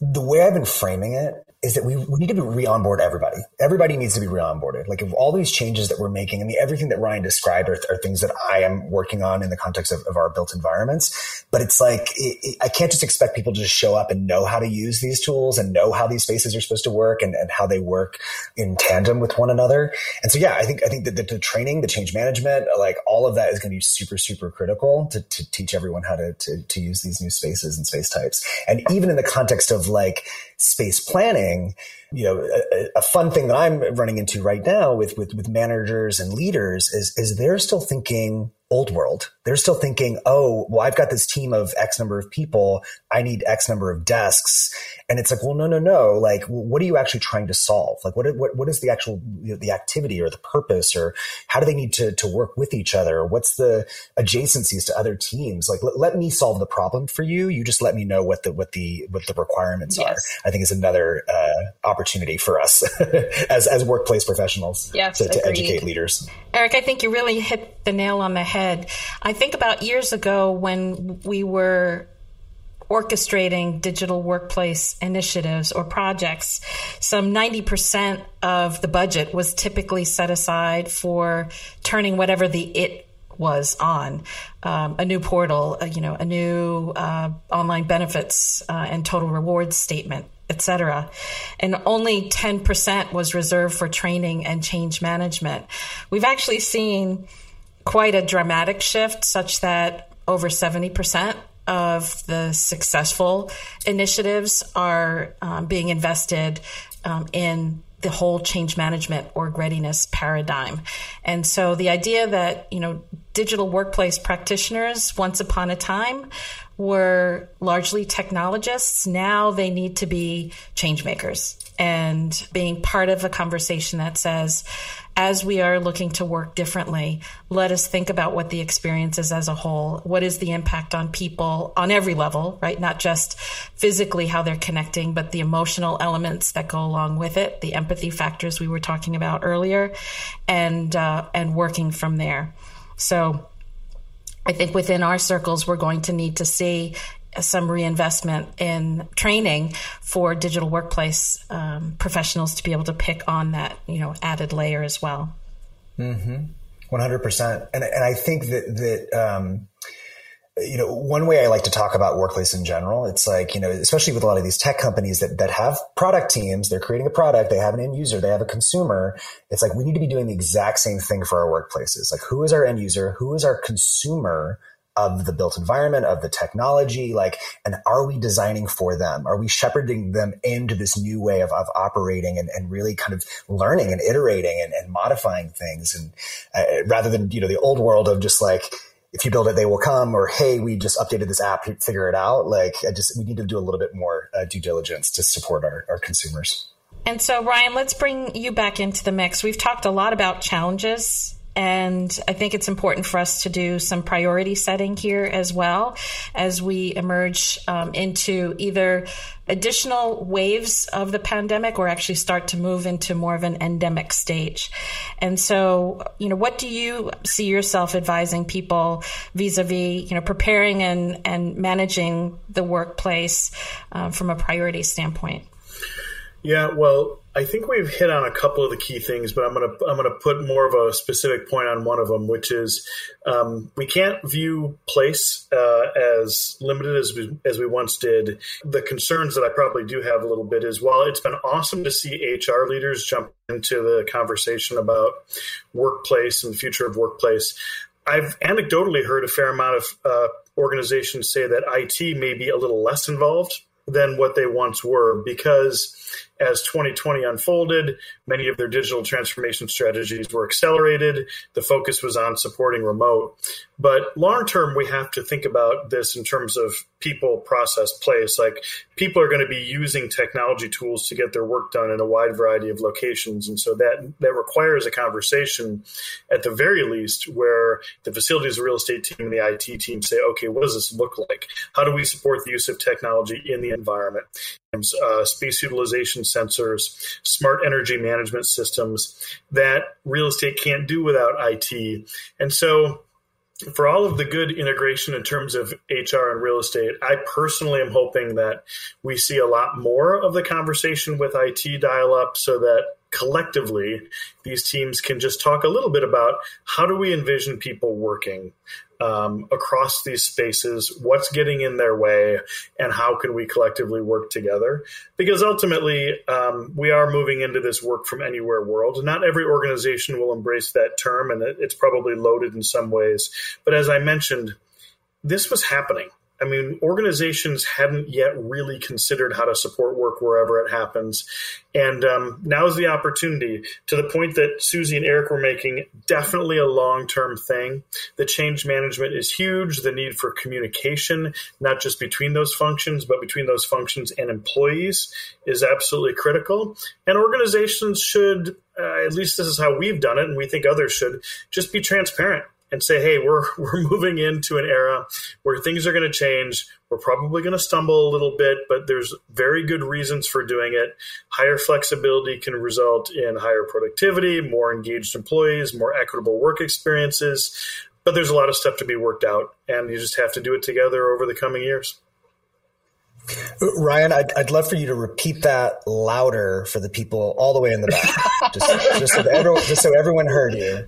the way I've been framing it is that we, we need to be re-onboard everybody. Everybody needs to be re-onboarded. Like if all these changes that we're making, I mean, everything that Ryan described are, are things that I am working on in the context of, of our built environments. But it's like, it, it, I can't just expect people to just show up and know how to use these tools and know how these spaces are supposed to work and, and how they work in tandem with one another. And so, yeah, I think, I think that the, the training, the change management, like all of that is going to be super, super critical to, to teach everyone how to, to, to use these new spaces and space types. And even in the context of like space planning, you know, a, a, fun thing that I'm running into right now with, with, with managers and leaders is, is they're still thinking old world. They're still thinking, oh, well, I've got this team of X number of people. I need X number of desks. And it's like, well, no, no, no. Like, what are you actually trying to solve? Like, what, what, what is the actual, you know, the activity or the purpose or how do they need to, to work with each other? What's the adjacencies to other teams? Like, let, let me solve the problem for you. You just let me know what the, what the, what the requirements yes. are. I think is another, uh, opportunity for us (laughs) as, as workplace professionals yes, to, to educate leaders. Eric, I think you really hit the nail on the head. I think about years ago when we were orchestrating digital workplace initiatives or projects, some 90% of the budget was typically set aside for turning whatever the it was on um, a new portal, uh, you know, a new uh, online benefits uh, and total rewards statement, etc. And only 10% was reserved for training and change management. We've actually seen quite a dramatic shift, such that over 70% of the successful initiatives are um, being invested um, in the whole change management org readiness paradigm. And so the idea that, you know, digital workplace practitioners once upon a time were largely technologists. Now they need to be change makers and being part of a conversation that says, as we are looking to work differently, let us think about what the experience is as a whole. What is the impact on people on every level, right? Not just physically how they're connecting, but the emotional elements that go along with it, the empathy factors we were talking about earlier, and uh, and working from there. So. I think within our circles, we're going to need to see some reinvestment in training for digital workplace um, professionals to be able to pick on that you know added layer as well. Mm-hmm. One hundred percent, and and I think that that. Um, you know, one way I like to talk about workplace in general, it's like, you know, especially with a lot of these tech companies that, that have product teams, they're creating a product, they have an end user, they have a consumer. It's like we need to be doing the exact same thing for our workplaces. Like who is our end user? Who is our consumer? Of the built environment, of the technology, like, and are we designing for them? Are we shepherding them into this new way of, of operating and, and really kind of learning and iterating and, and modifying things? And uh, rather than, you know, the old world of just like, if you build it, they will come, or hey, we just updated this app, figure it out. Like, I just, we need to do a little bit more uh, due diligence to support our, our consumers. And so, Ryan, let's bring you back into the mix. We've talked a lot about challenges and I think it's important for us to do some priority setting here as well as we emerge um, into either additional waves of the pandemic or actually start to move into more of an endemic stage. And so, you know, what do you see yourself advising people vis-a-vis, you know, preparing and, and managing the workplace uh, from a priority standpoint? Yeah, well, I think we've hit on a couple of the key things, but I'm gonna I'm gonna put more of a specific point on one of them, which is um, we can't view place uh, as limited as we as we once did. The concerns that I probably do have a little bit is while it's been awesome to see HR leaders jump into the conversation about workplace and the future of workplace, I've anecdotally heard a fair amount of uh, organizations say that IT may be a little less involved than what they once were because as 2020 unfolded, many of their digital transformation strategies were accelerated. The focus was on supporting remote. But long term, we have to think about this in terms of people, process, place. Like people are going to be using technology tools to get their work done in a wide variety of locations. And so that, that requires a conversation at the very least where the facilities, the real estate team and the IT team say, okay, what does this look like? How do we support the use of technology in the environment? Uh, space utilization sensors, smart energy management systems that real estate can't do without IT. And so for all of the good integration in terms of HR and real estate, I personally am hoping that we see a lot more of the conversation with IT dial up so that collectively these teams can just talk a little bit about how do we envision people working um, across these spaces, what's getting in their way, and how can we collectively work together? Because ultimately, um, we are moving into this work from anywhere world. Not every organization will embrace that term, and it's probably loaded in some ways. But as I mentioned, this was happening. I mean, organizations hadn't yet really considered how to support work wherever it happens. And um, now is the opportunity to the point that Susie and Eric were making, definitely a long term thing. The change management is huge. The need for communication, not just between those functions, but between those functions and employees, is absolutely critical. And organizations should, uh, at least this is how we've done it, and we think others should, just be transparent and say, hey, we're (laughs) we're moving into an era where things are going to change. We're probably going to stumble a little bit, but there's very good reasons for doing it. Higher flexibility can result in higher productivity, more engaged employees, more equitable work experiences. But there's a lot of stuff to be worked out, and you just have to do it together over the coming years. Ryan, I'd, I'd love for you to repeat that louder for the people all the way in the back, (laughs) just, just, so everyone, just so everyone heard you.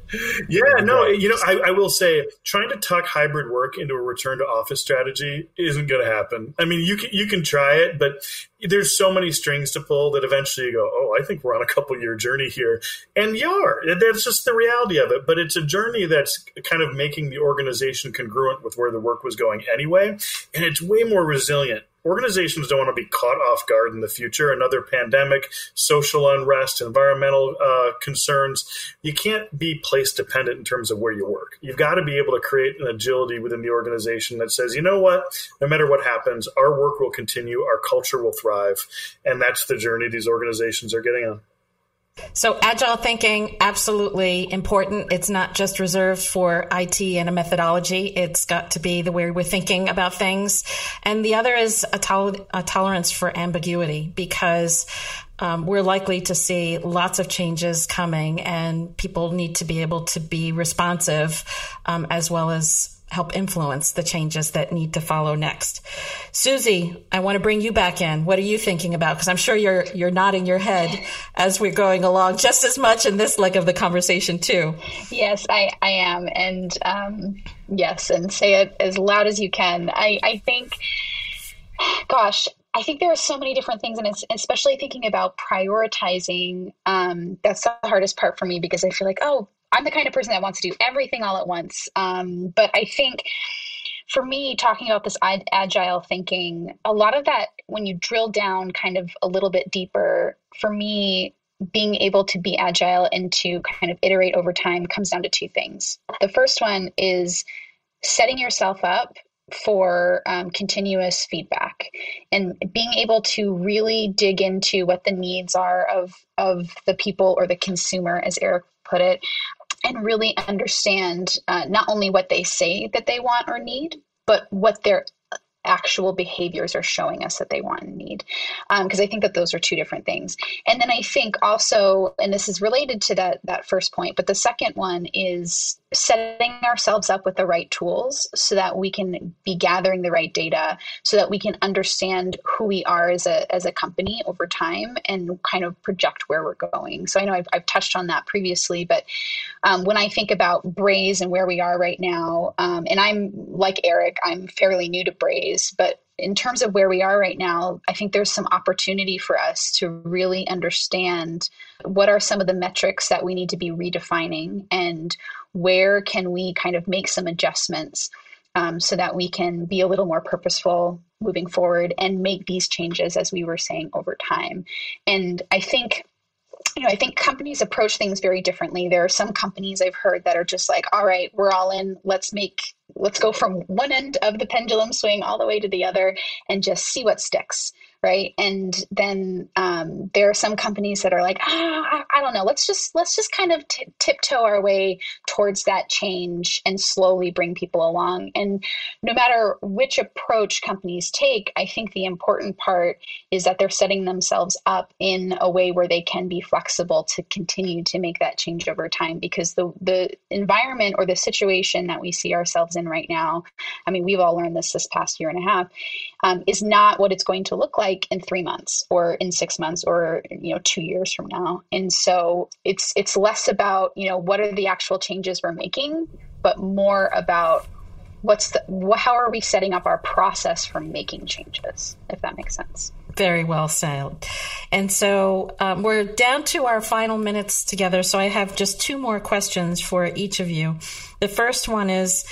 Yeah, no, you know, I, I, will say trying to tuck hybrid work into a return to office strategy isn't going to happen. I mean, you can you can try it, but there's so many strings to pull that eventually you go, oh, I think we're on a couple year journey here, and you are. That's just the reality of it. But it's a journey that's kind of making the organization congruent with where the work was going anyway, and it's way more resilient organizations don't want to be caught off guard in the future. Another pandemic, social unrest, environmental uh, concerns. You can't be place dependent in terms of where you work. You've got to be able to create an agility within the organization that says, you know what, no matter what happens, our work will continue, our culture will thrive. And that's the journey these organizations are getting on. So agile thinking, absolutely important. It's not just reserved for IT and a methodology. It's got to be the way we're thinking about things. And the other is a, tol- a tolerance for ambiguity because um, we're likely to see lots of changes coming and people need to be able to be responsive um, as well as help influence the changes that need to follow next. Susie, I want to bring you back in. What are you thinking about? Because I'm sure you're you're nodding your head as we're going along just as much in this leg of the conversation too. Yes, I, I am, and um, yes, and say it as loud as you can. I I think, gosh. I think there are so many different things, and especially thinking about prioritizing. Um, that's the hardest part for me because I feel like, oh, I'm the kind of person that wants to do everything all at once. Um, but I think for me, talking about this agile thinking, a lot of that, when you drill down kind of a little bit deeper, for me, being able to be agile and to kind of iterate over time comes down to two things. The first one is setting yourself up for um, continuous feedback and being able to really dig into what the needs are of of the people or the consumer as eric put it and really understand uh, not only what they say that they want or need, but what their actual behaviors are showing us that they want and need. Because um, I think that those are two different things. And then I think also, and this is related to that that first point, but the second one is setting ourselves up with the right tools so that we can be gathering the right data so that we can understand who we are as a as a company over time and kind of project where we're going. So i know i've, I've touched on that previously but um, when i think about braze and where we are right now um, and i'm like eric i'm fairly new to braze but in terms of where we are right now, I think there's some opportunity for us to really understand what are some of the metrics that we need to be redefining and where can we kind of make some adjustments um, so that we can be a little more purposeful moving forward and make these changes, as we were saying, over time. And I think you know, I think companies approach things very differently. There are some companies I've heard that are just like, all right, we're all in. Let's make, let's go from one end of the pendulum swing all the way to the other and just see what sticks right? And then um, there are some companies that are like I, I, don't know let's just let's just kind of t- tiptoe our way towards that change and slowly bring people along. And no matter which approach companies take i think the important part is that they're setting themselves up in a way where they can be flexible to continue to make that change over time because the the environment or the situation that we see ourselves in right now i mean we've all learned this this past year and a half um, is not what it's going to look like in three months or in six months or you know two years from now. And so it's it's less about you know what are the actual changes we're making but more about what's the how are we setting up our process for making changes if that makes sense. Very well said. And so um, we're down to our final minutes together so i have just two more questions for each of you. The first one is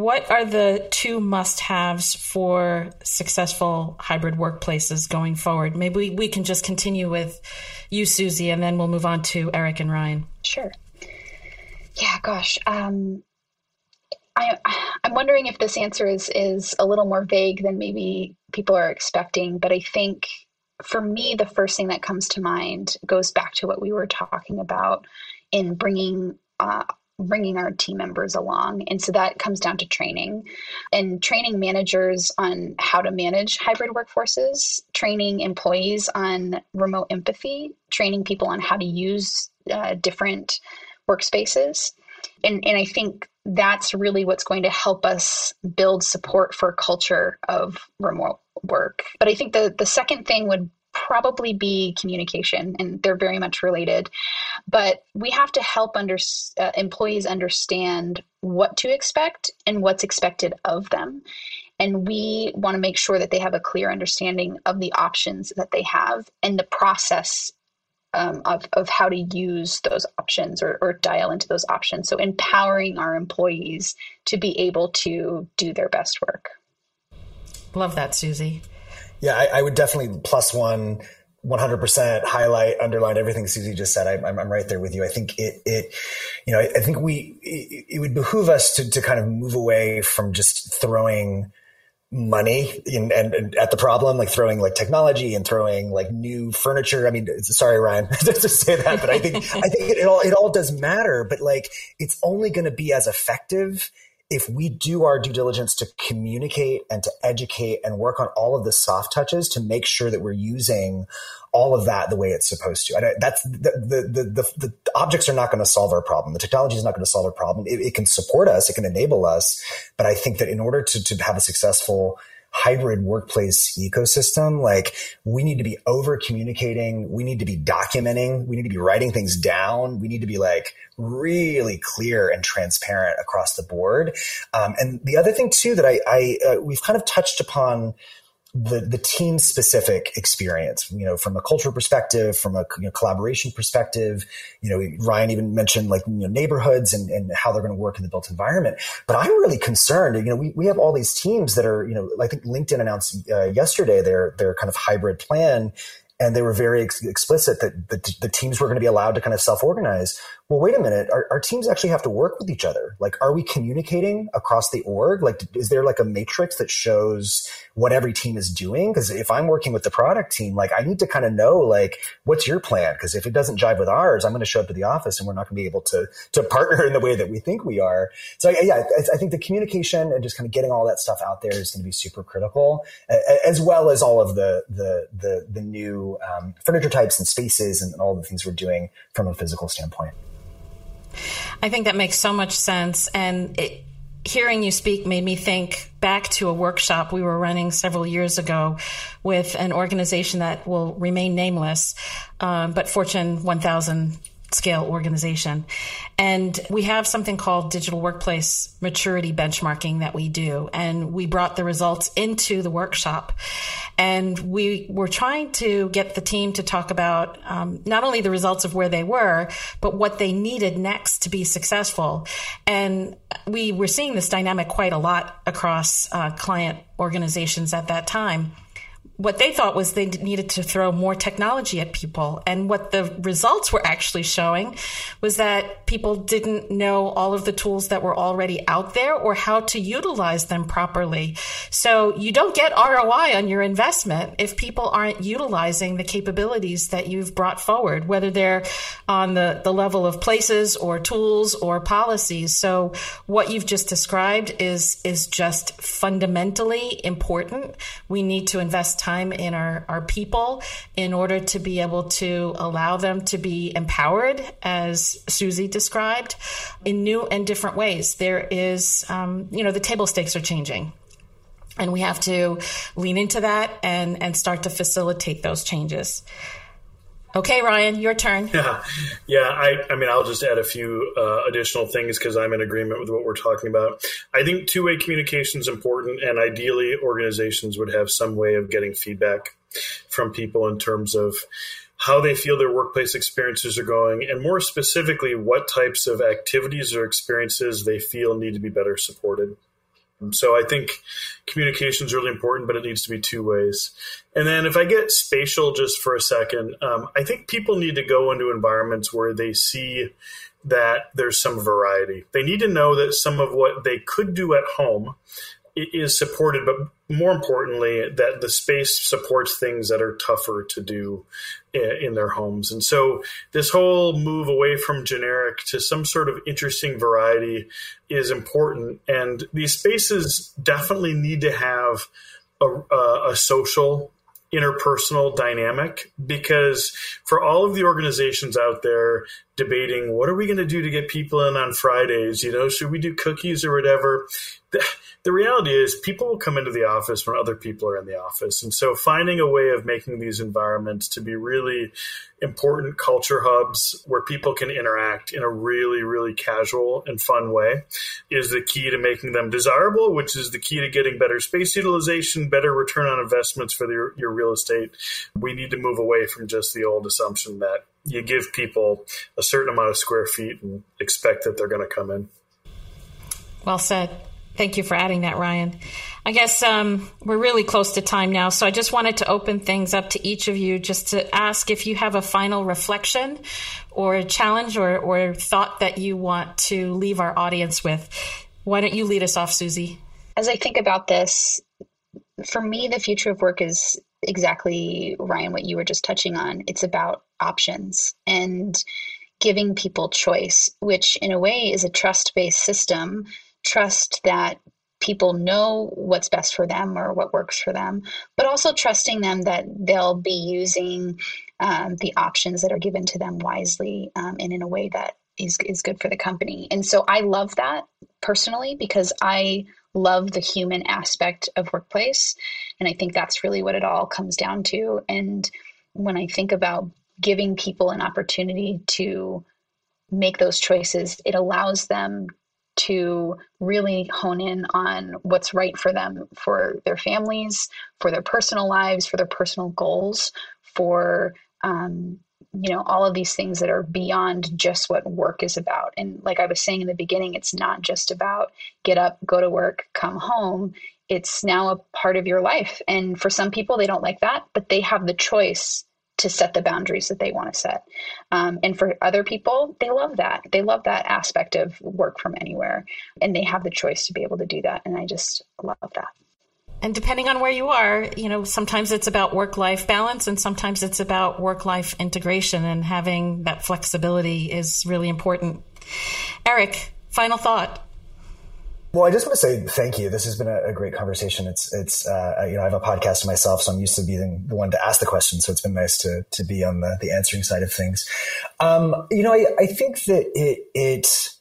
what are the two must haves for successful hybrid workplaces going forward? Maybe we, we can just continue with you, Susie, and then we'll move on to Eric and Ryan. Sure. Yeah, gosh. Um, I, I'm wondering if this answer is, is a little more vague than maybe people are expecting, but I think for me, the first thing that comes to mind goes back to what we were talking about in bringing uh, bringing our team members along. And so that comes down to training and training managers on how to manage hybrid workforces, training employees on remote empathy, training people on how to use uh, different workspaces. and and I think that's really what's going to help us build support for a culture of remote work. But I think the the second thing would probably be communication, and they're very much related. But we have to help under, uh, employees understand what to expect and what's expected of them. And we want to make sure that they have a clear understanding of the options that they have and the process um, of, of how to use those options or, or dial into those options. So, empowering our employees to be able to do their best work. Love that, Susie. Yeah, I, I would definitely plus one 100% highlight, underline everything Susie just said. I, am right there with you. I think it, it, you know, I, I think we, it, it, would behoove us to, to kind of move away from just throwing money in, and, and, at the problem, like throwing like technology and throwing like new furniture. I mean, sorry, Ryan, (laughs) to say that, but I think, I think it, it all, it all does matter, but like it's only going to be as effective if we do our due diligence to communicate and to educate and work on all of the soft touches to make sure that we're using all of that the way it's supposed to. And that's the, the, the, the, objects are not going to solve our problem. The technology is not going to solve our problem. It, it, can support us. It can enable us. But I think that in order to, to have a successful hybrid workplace ecosystem, like we need to be over communicating. We need to be documenting. We need to be writing things down. We need to be like really clear and transparent across the board. Um, and the other thing too that I, I uh, we've kind of touched upon the the team specific experience you know from a cultural perspective from a you know, collaboration perspective. You know ryan even mentioned like you know neighborhoods and, and how they're going to work in the built environment. But i'm really concerned you know we, we have all these teams that are you know i think linkedin announced uh, yesterday their their kind of hybrid plan and they were very ex- explicit that the, the, teams were going to be allowed to kind of self-organize well wait a minute. Our, our, teams actually have to work with each other. Like are we communicating across the org? Like is there like a matrix that shows what every team is doing? Because if i'm working with the product team like i need to kind of know like what's your plan? Because if it doesn't jive with ours i'm going to show up to the office and we're not going to be able to to partner in the way that we think we are. So yeah I, I think the communication and just kind of getting all that stuff out there is going to be super critical as well as all of the the the, the new um, furniture types and spaces and all the things we're doing from a physical standpoint I think that makes so much sense. And it, hearing you speak made me think back to a workshop we were running several years ago with an organization that will remain nameless, um, but Fortune 1000 scale organization. And we have something called digital workplace maturity benchmarking that we do. And we brought the results into the workshop. And we were trying to get the team to talk about um, not only the results of where they were, but what they needed next to be successful. And we were seeing this dynamic quite a lot across uh, client organizations at that time what they thought was they needed to throw more technology at people. And what the results were actually showing was that people didn't know all of the tools that were already out there or how to utilize them properly. So you don't get ROI on your investment if people aren't utilizing the capabilities that you've brought forward, whether they're on the, the level of places or tools or policies. So what you've just described is, is just fundamentally important. We need to invest time in our, our people in order to be able to allow them to be empowered, as Susie described, in new and different ways. There is, um, you know, the table stakes are changing. And we have to lean into that and, and start to facilitate those changes. Okay, Ryan, your turn. Yeah, (laughs) yeah. I, I mean, I'll just add a few uh, additional things because I'm in agreement with what we're talking about. I think two-way communication is important, and ideally, organizations would have some way of getting feedback from people in terms of how they feel their workplace experiences are going, and more specifically, what types of activities or experiences they feel need to be better supported. So I think communication is really important, but it needs to be two ways. And then if I get spatial just for a second, um, I think people need to go into environments where they see that there's some variety. They need to know that some of what they could do at home is supported, but more importantly, that the space supports things that are tougher to do in their homes. And so, this whole move away from generic to some sort of interesting variety is important. And these spaces definitely need to have a, a, a social interpersonal dynamic because for all of the organizations out there debating what are we going to do to get people in on Fridays? You know, should we do cookies or whatever? The, the, reality is, people will come into the office when other people are in the office. And so, finding a way of making these environments to be really important culture hubs where people can interact in a really, really casual and fun way is the key to making them desirable, which is the key to getting better space utilization, better return on investments for the, your real estate. We need to move away from just the old assumption that you give people a certain amount of square feet and expect that they're going to come in. Well said. Thank you for adding that, Ryan. I guess um, we're really close to time now, so I just wanted to open things up to each of you just to ask if you have a final reflection or a challenge or, or thought that you want to leave our audience with. Why don't you lead us off, Susie? As I think about this, for me, the future of work is exactly, Ryan, what you were just touching on. It's about options and giving people choice, which in a way is a trust based system. Trust that people know what's best for them or what works for them, but also trusting them that they'll be using um, the options that are given to them wisely um, and in a way that is, is good for the company. And so I love that personally because I love the human aspect of workplace. And I think that's really what it all comes down to. And when I think about giving people an opportunity to make those choices, it allows them to really hone in on what's right for them, for their families, for their personal lives, for their personal goals, for um, you know all of these things that are beyond just what work is about. And like i was saying in the beginning it's not just about get up go to work come home. It's now a part of your life. And for some people they don't like that but they have the choice to set the boundaries that they want to set. Um, and for other people they love that. They love that aspect of work from anywhere. And they have the choice to be able to do that. And i just love that and depending on where you are, you know, sometimes it's about work life balance and sometimes it's about work life integration and having that flexibility is really important. Eric, final thought. Well, I just want to say thank you. This has been a, a great conversation. It's, it's, uh, you know, I have a podcast myself, so I'm used to being the one to ask the questions. So it's been nice to, to be on the, the answering side of things. Um, you know, I, I think that it, it,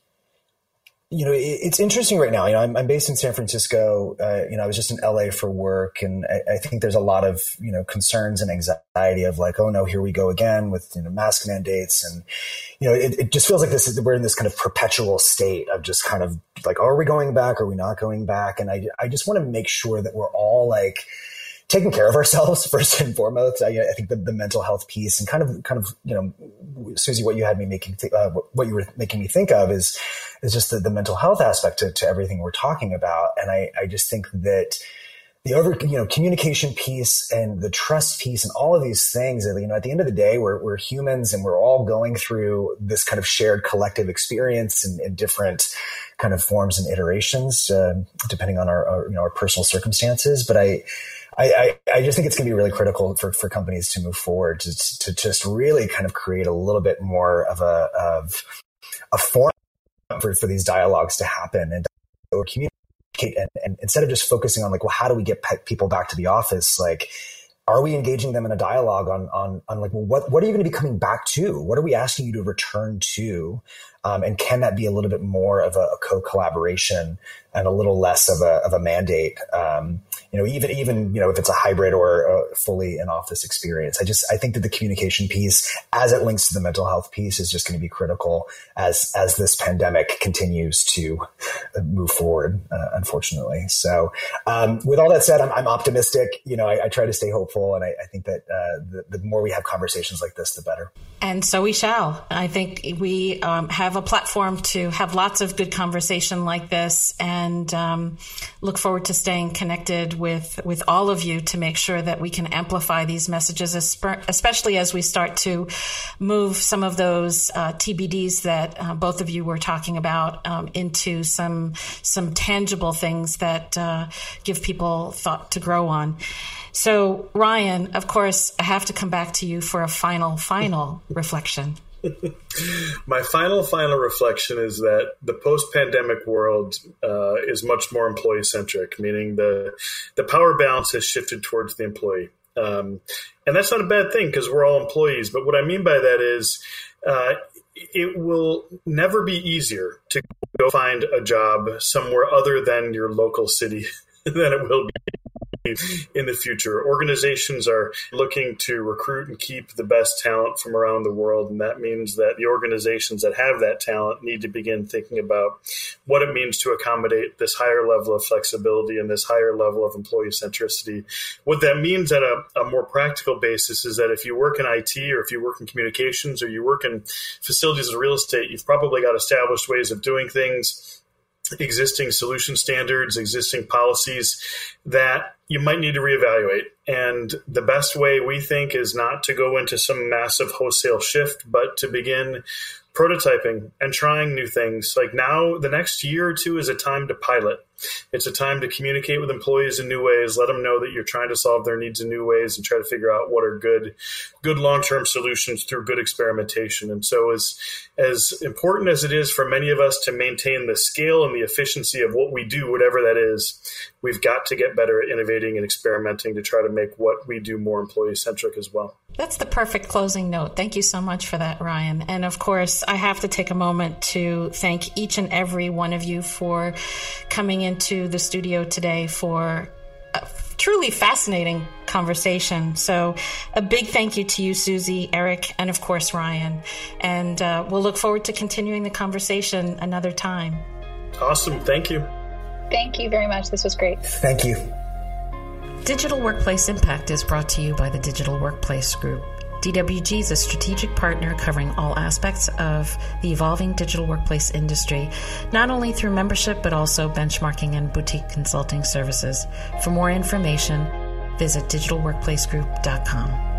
you know, it's interesting right now. You know, I'm, I'm based in San Francisco. Uh, you know, I was just in LA for work, and I, I, think there's a lot of you know concerns and anxiety of like, oh no, here we go again with you know mask mandates, and you know, it, it just feels like this is we're in this kind of perpetual state of just kind of like, are we going back? Are we not going back? And I, I just want to make sure that we're all like taking care of ourselves (laughs) first and foremost. I, I think the, the, mental health piece and kind of, kind of, you know, Susie, what you had me making, th- uh, what you were making me think of is, is just the, the mental health aspect to, to everything we're talking about. And I, I just think that, the over, you know, communication piece and the trust piece and all of these things, you know, at the end of the day, we're, we're humans and we're all going through this kind of shared collective experience in, in different kind of forms and iterations, uh, depending on our, our, you know, our personal circumstances. But I, I, I, just think it's going to be really critical for, for companies to move forward to, to just really kind of create a little bit more of a, of a form for, for these dialogues to happen and or communicate. And, and instead of just focusing on like, well, how do we get people back to the office? Like, are we engaging them in a dialogue on, on, on like, well, what, what are you going to be coming back to? What are we asking you to return to? Um, and can that be a little bit more of a, a co-collaboration and a little less of a, of a mandate? Um, you know, even, even, you know, if it's a hybrid or a fully in office experience, I just, I think that the communication piece as it links to the mental health piece is just going to be critical as, as this pandemic continues to move forward, uh, unfortunately. So, um, with all that said, I'm, I'm optimistic. You know, I, I, try to stay hopeful and I, I think that, uh, the, the, more we have conversations like this, the better. And so we shall. I think we um, have a platform to have lots of good conversation like this and um, look forward to staying connected with with all of you to make sure that we can amplify these messages, especially as we start to move some of those uh, TBDs that uh, both of you were talking about um, into some some tangible things that uh, give people thought to grow on. So, Ryan, of course, I have to come back to you for a final, final (laughs) reflection. My final, final reflection is that the post-pandemic world uh, is much more employee-centric, meaning the the power balance has shifted towards the employee, um, and that's not a bad thing because we're all employees. But what I mean by that is, uh, it will never be easier to go find a job somewhere other than your local city (laughs) than it will be (laughs) in the future. Organizations are looking to recruit and keep the best talent from around the world, and that means that the organizations that have that talent need to begin thinking about what it means to accommodate this higher level of flexibility and this higher level of employee centricity. What that means at a, a more practical basis is that if you work in IT or if you work in communications or you work in facilities and real estate, you've probably got established ways of doing things existing solution standards, existing policies that you might need to reevaluate. And the best way we think is not to go into some massive wholesale shift, but to begin prototyping and trying new things. Like now, the next year or two is a time to pilot. It's a time to communicate with employees in new ways, let them know that you're trying to solve their needs in new ways and try to figure out what are good, good long-term solutions through good experimentation. And so as, as important as it is for many of us to maintain the scale and the efficiency of what we do, whatever that is, we've got to get better at innovating and experimenting to try to make what we do more employee centric as well. That's the perfect closing note. Thank you so much for that, Ryan. And of course, I have to take a moment to thank each and every one of you for coming into the studio today for a truly fascinating conversation. So, a big thank you to you, Susie, Eric, and of course, Ryan. And uh, we'll look forward to continuing the conversation another time. Awesome. Thank you. Thank you very much. This was great. Thank you. Digital Workplace Impact is brought to you by the Digital Workplace Group. DWG is a strategic partner covering all aspects of the evolving digital workplace industry, not only through membership but also benchmarking and boutique consulting services. For more information, visit digitalworkplacegroup.com.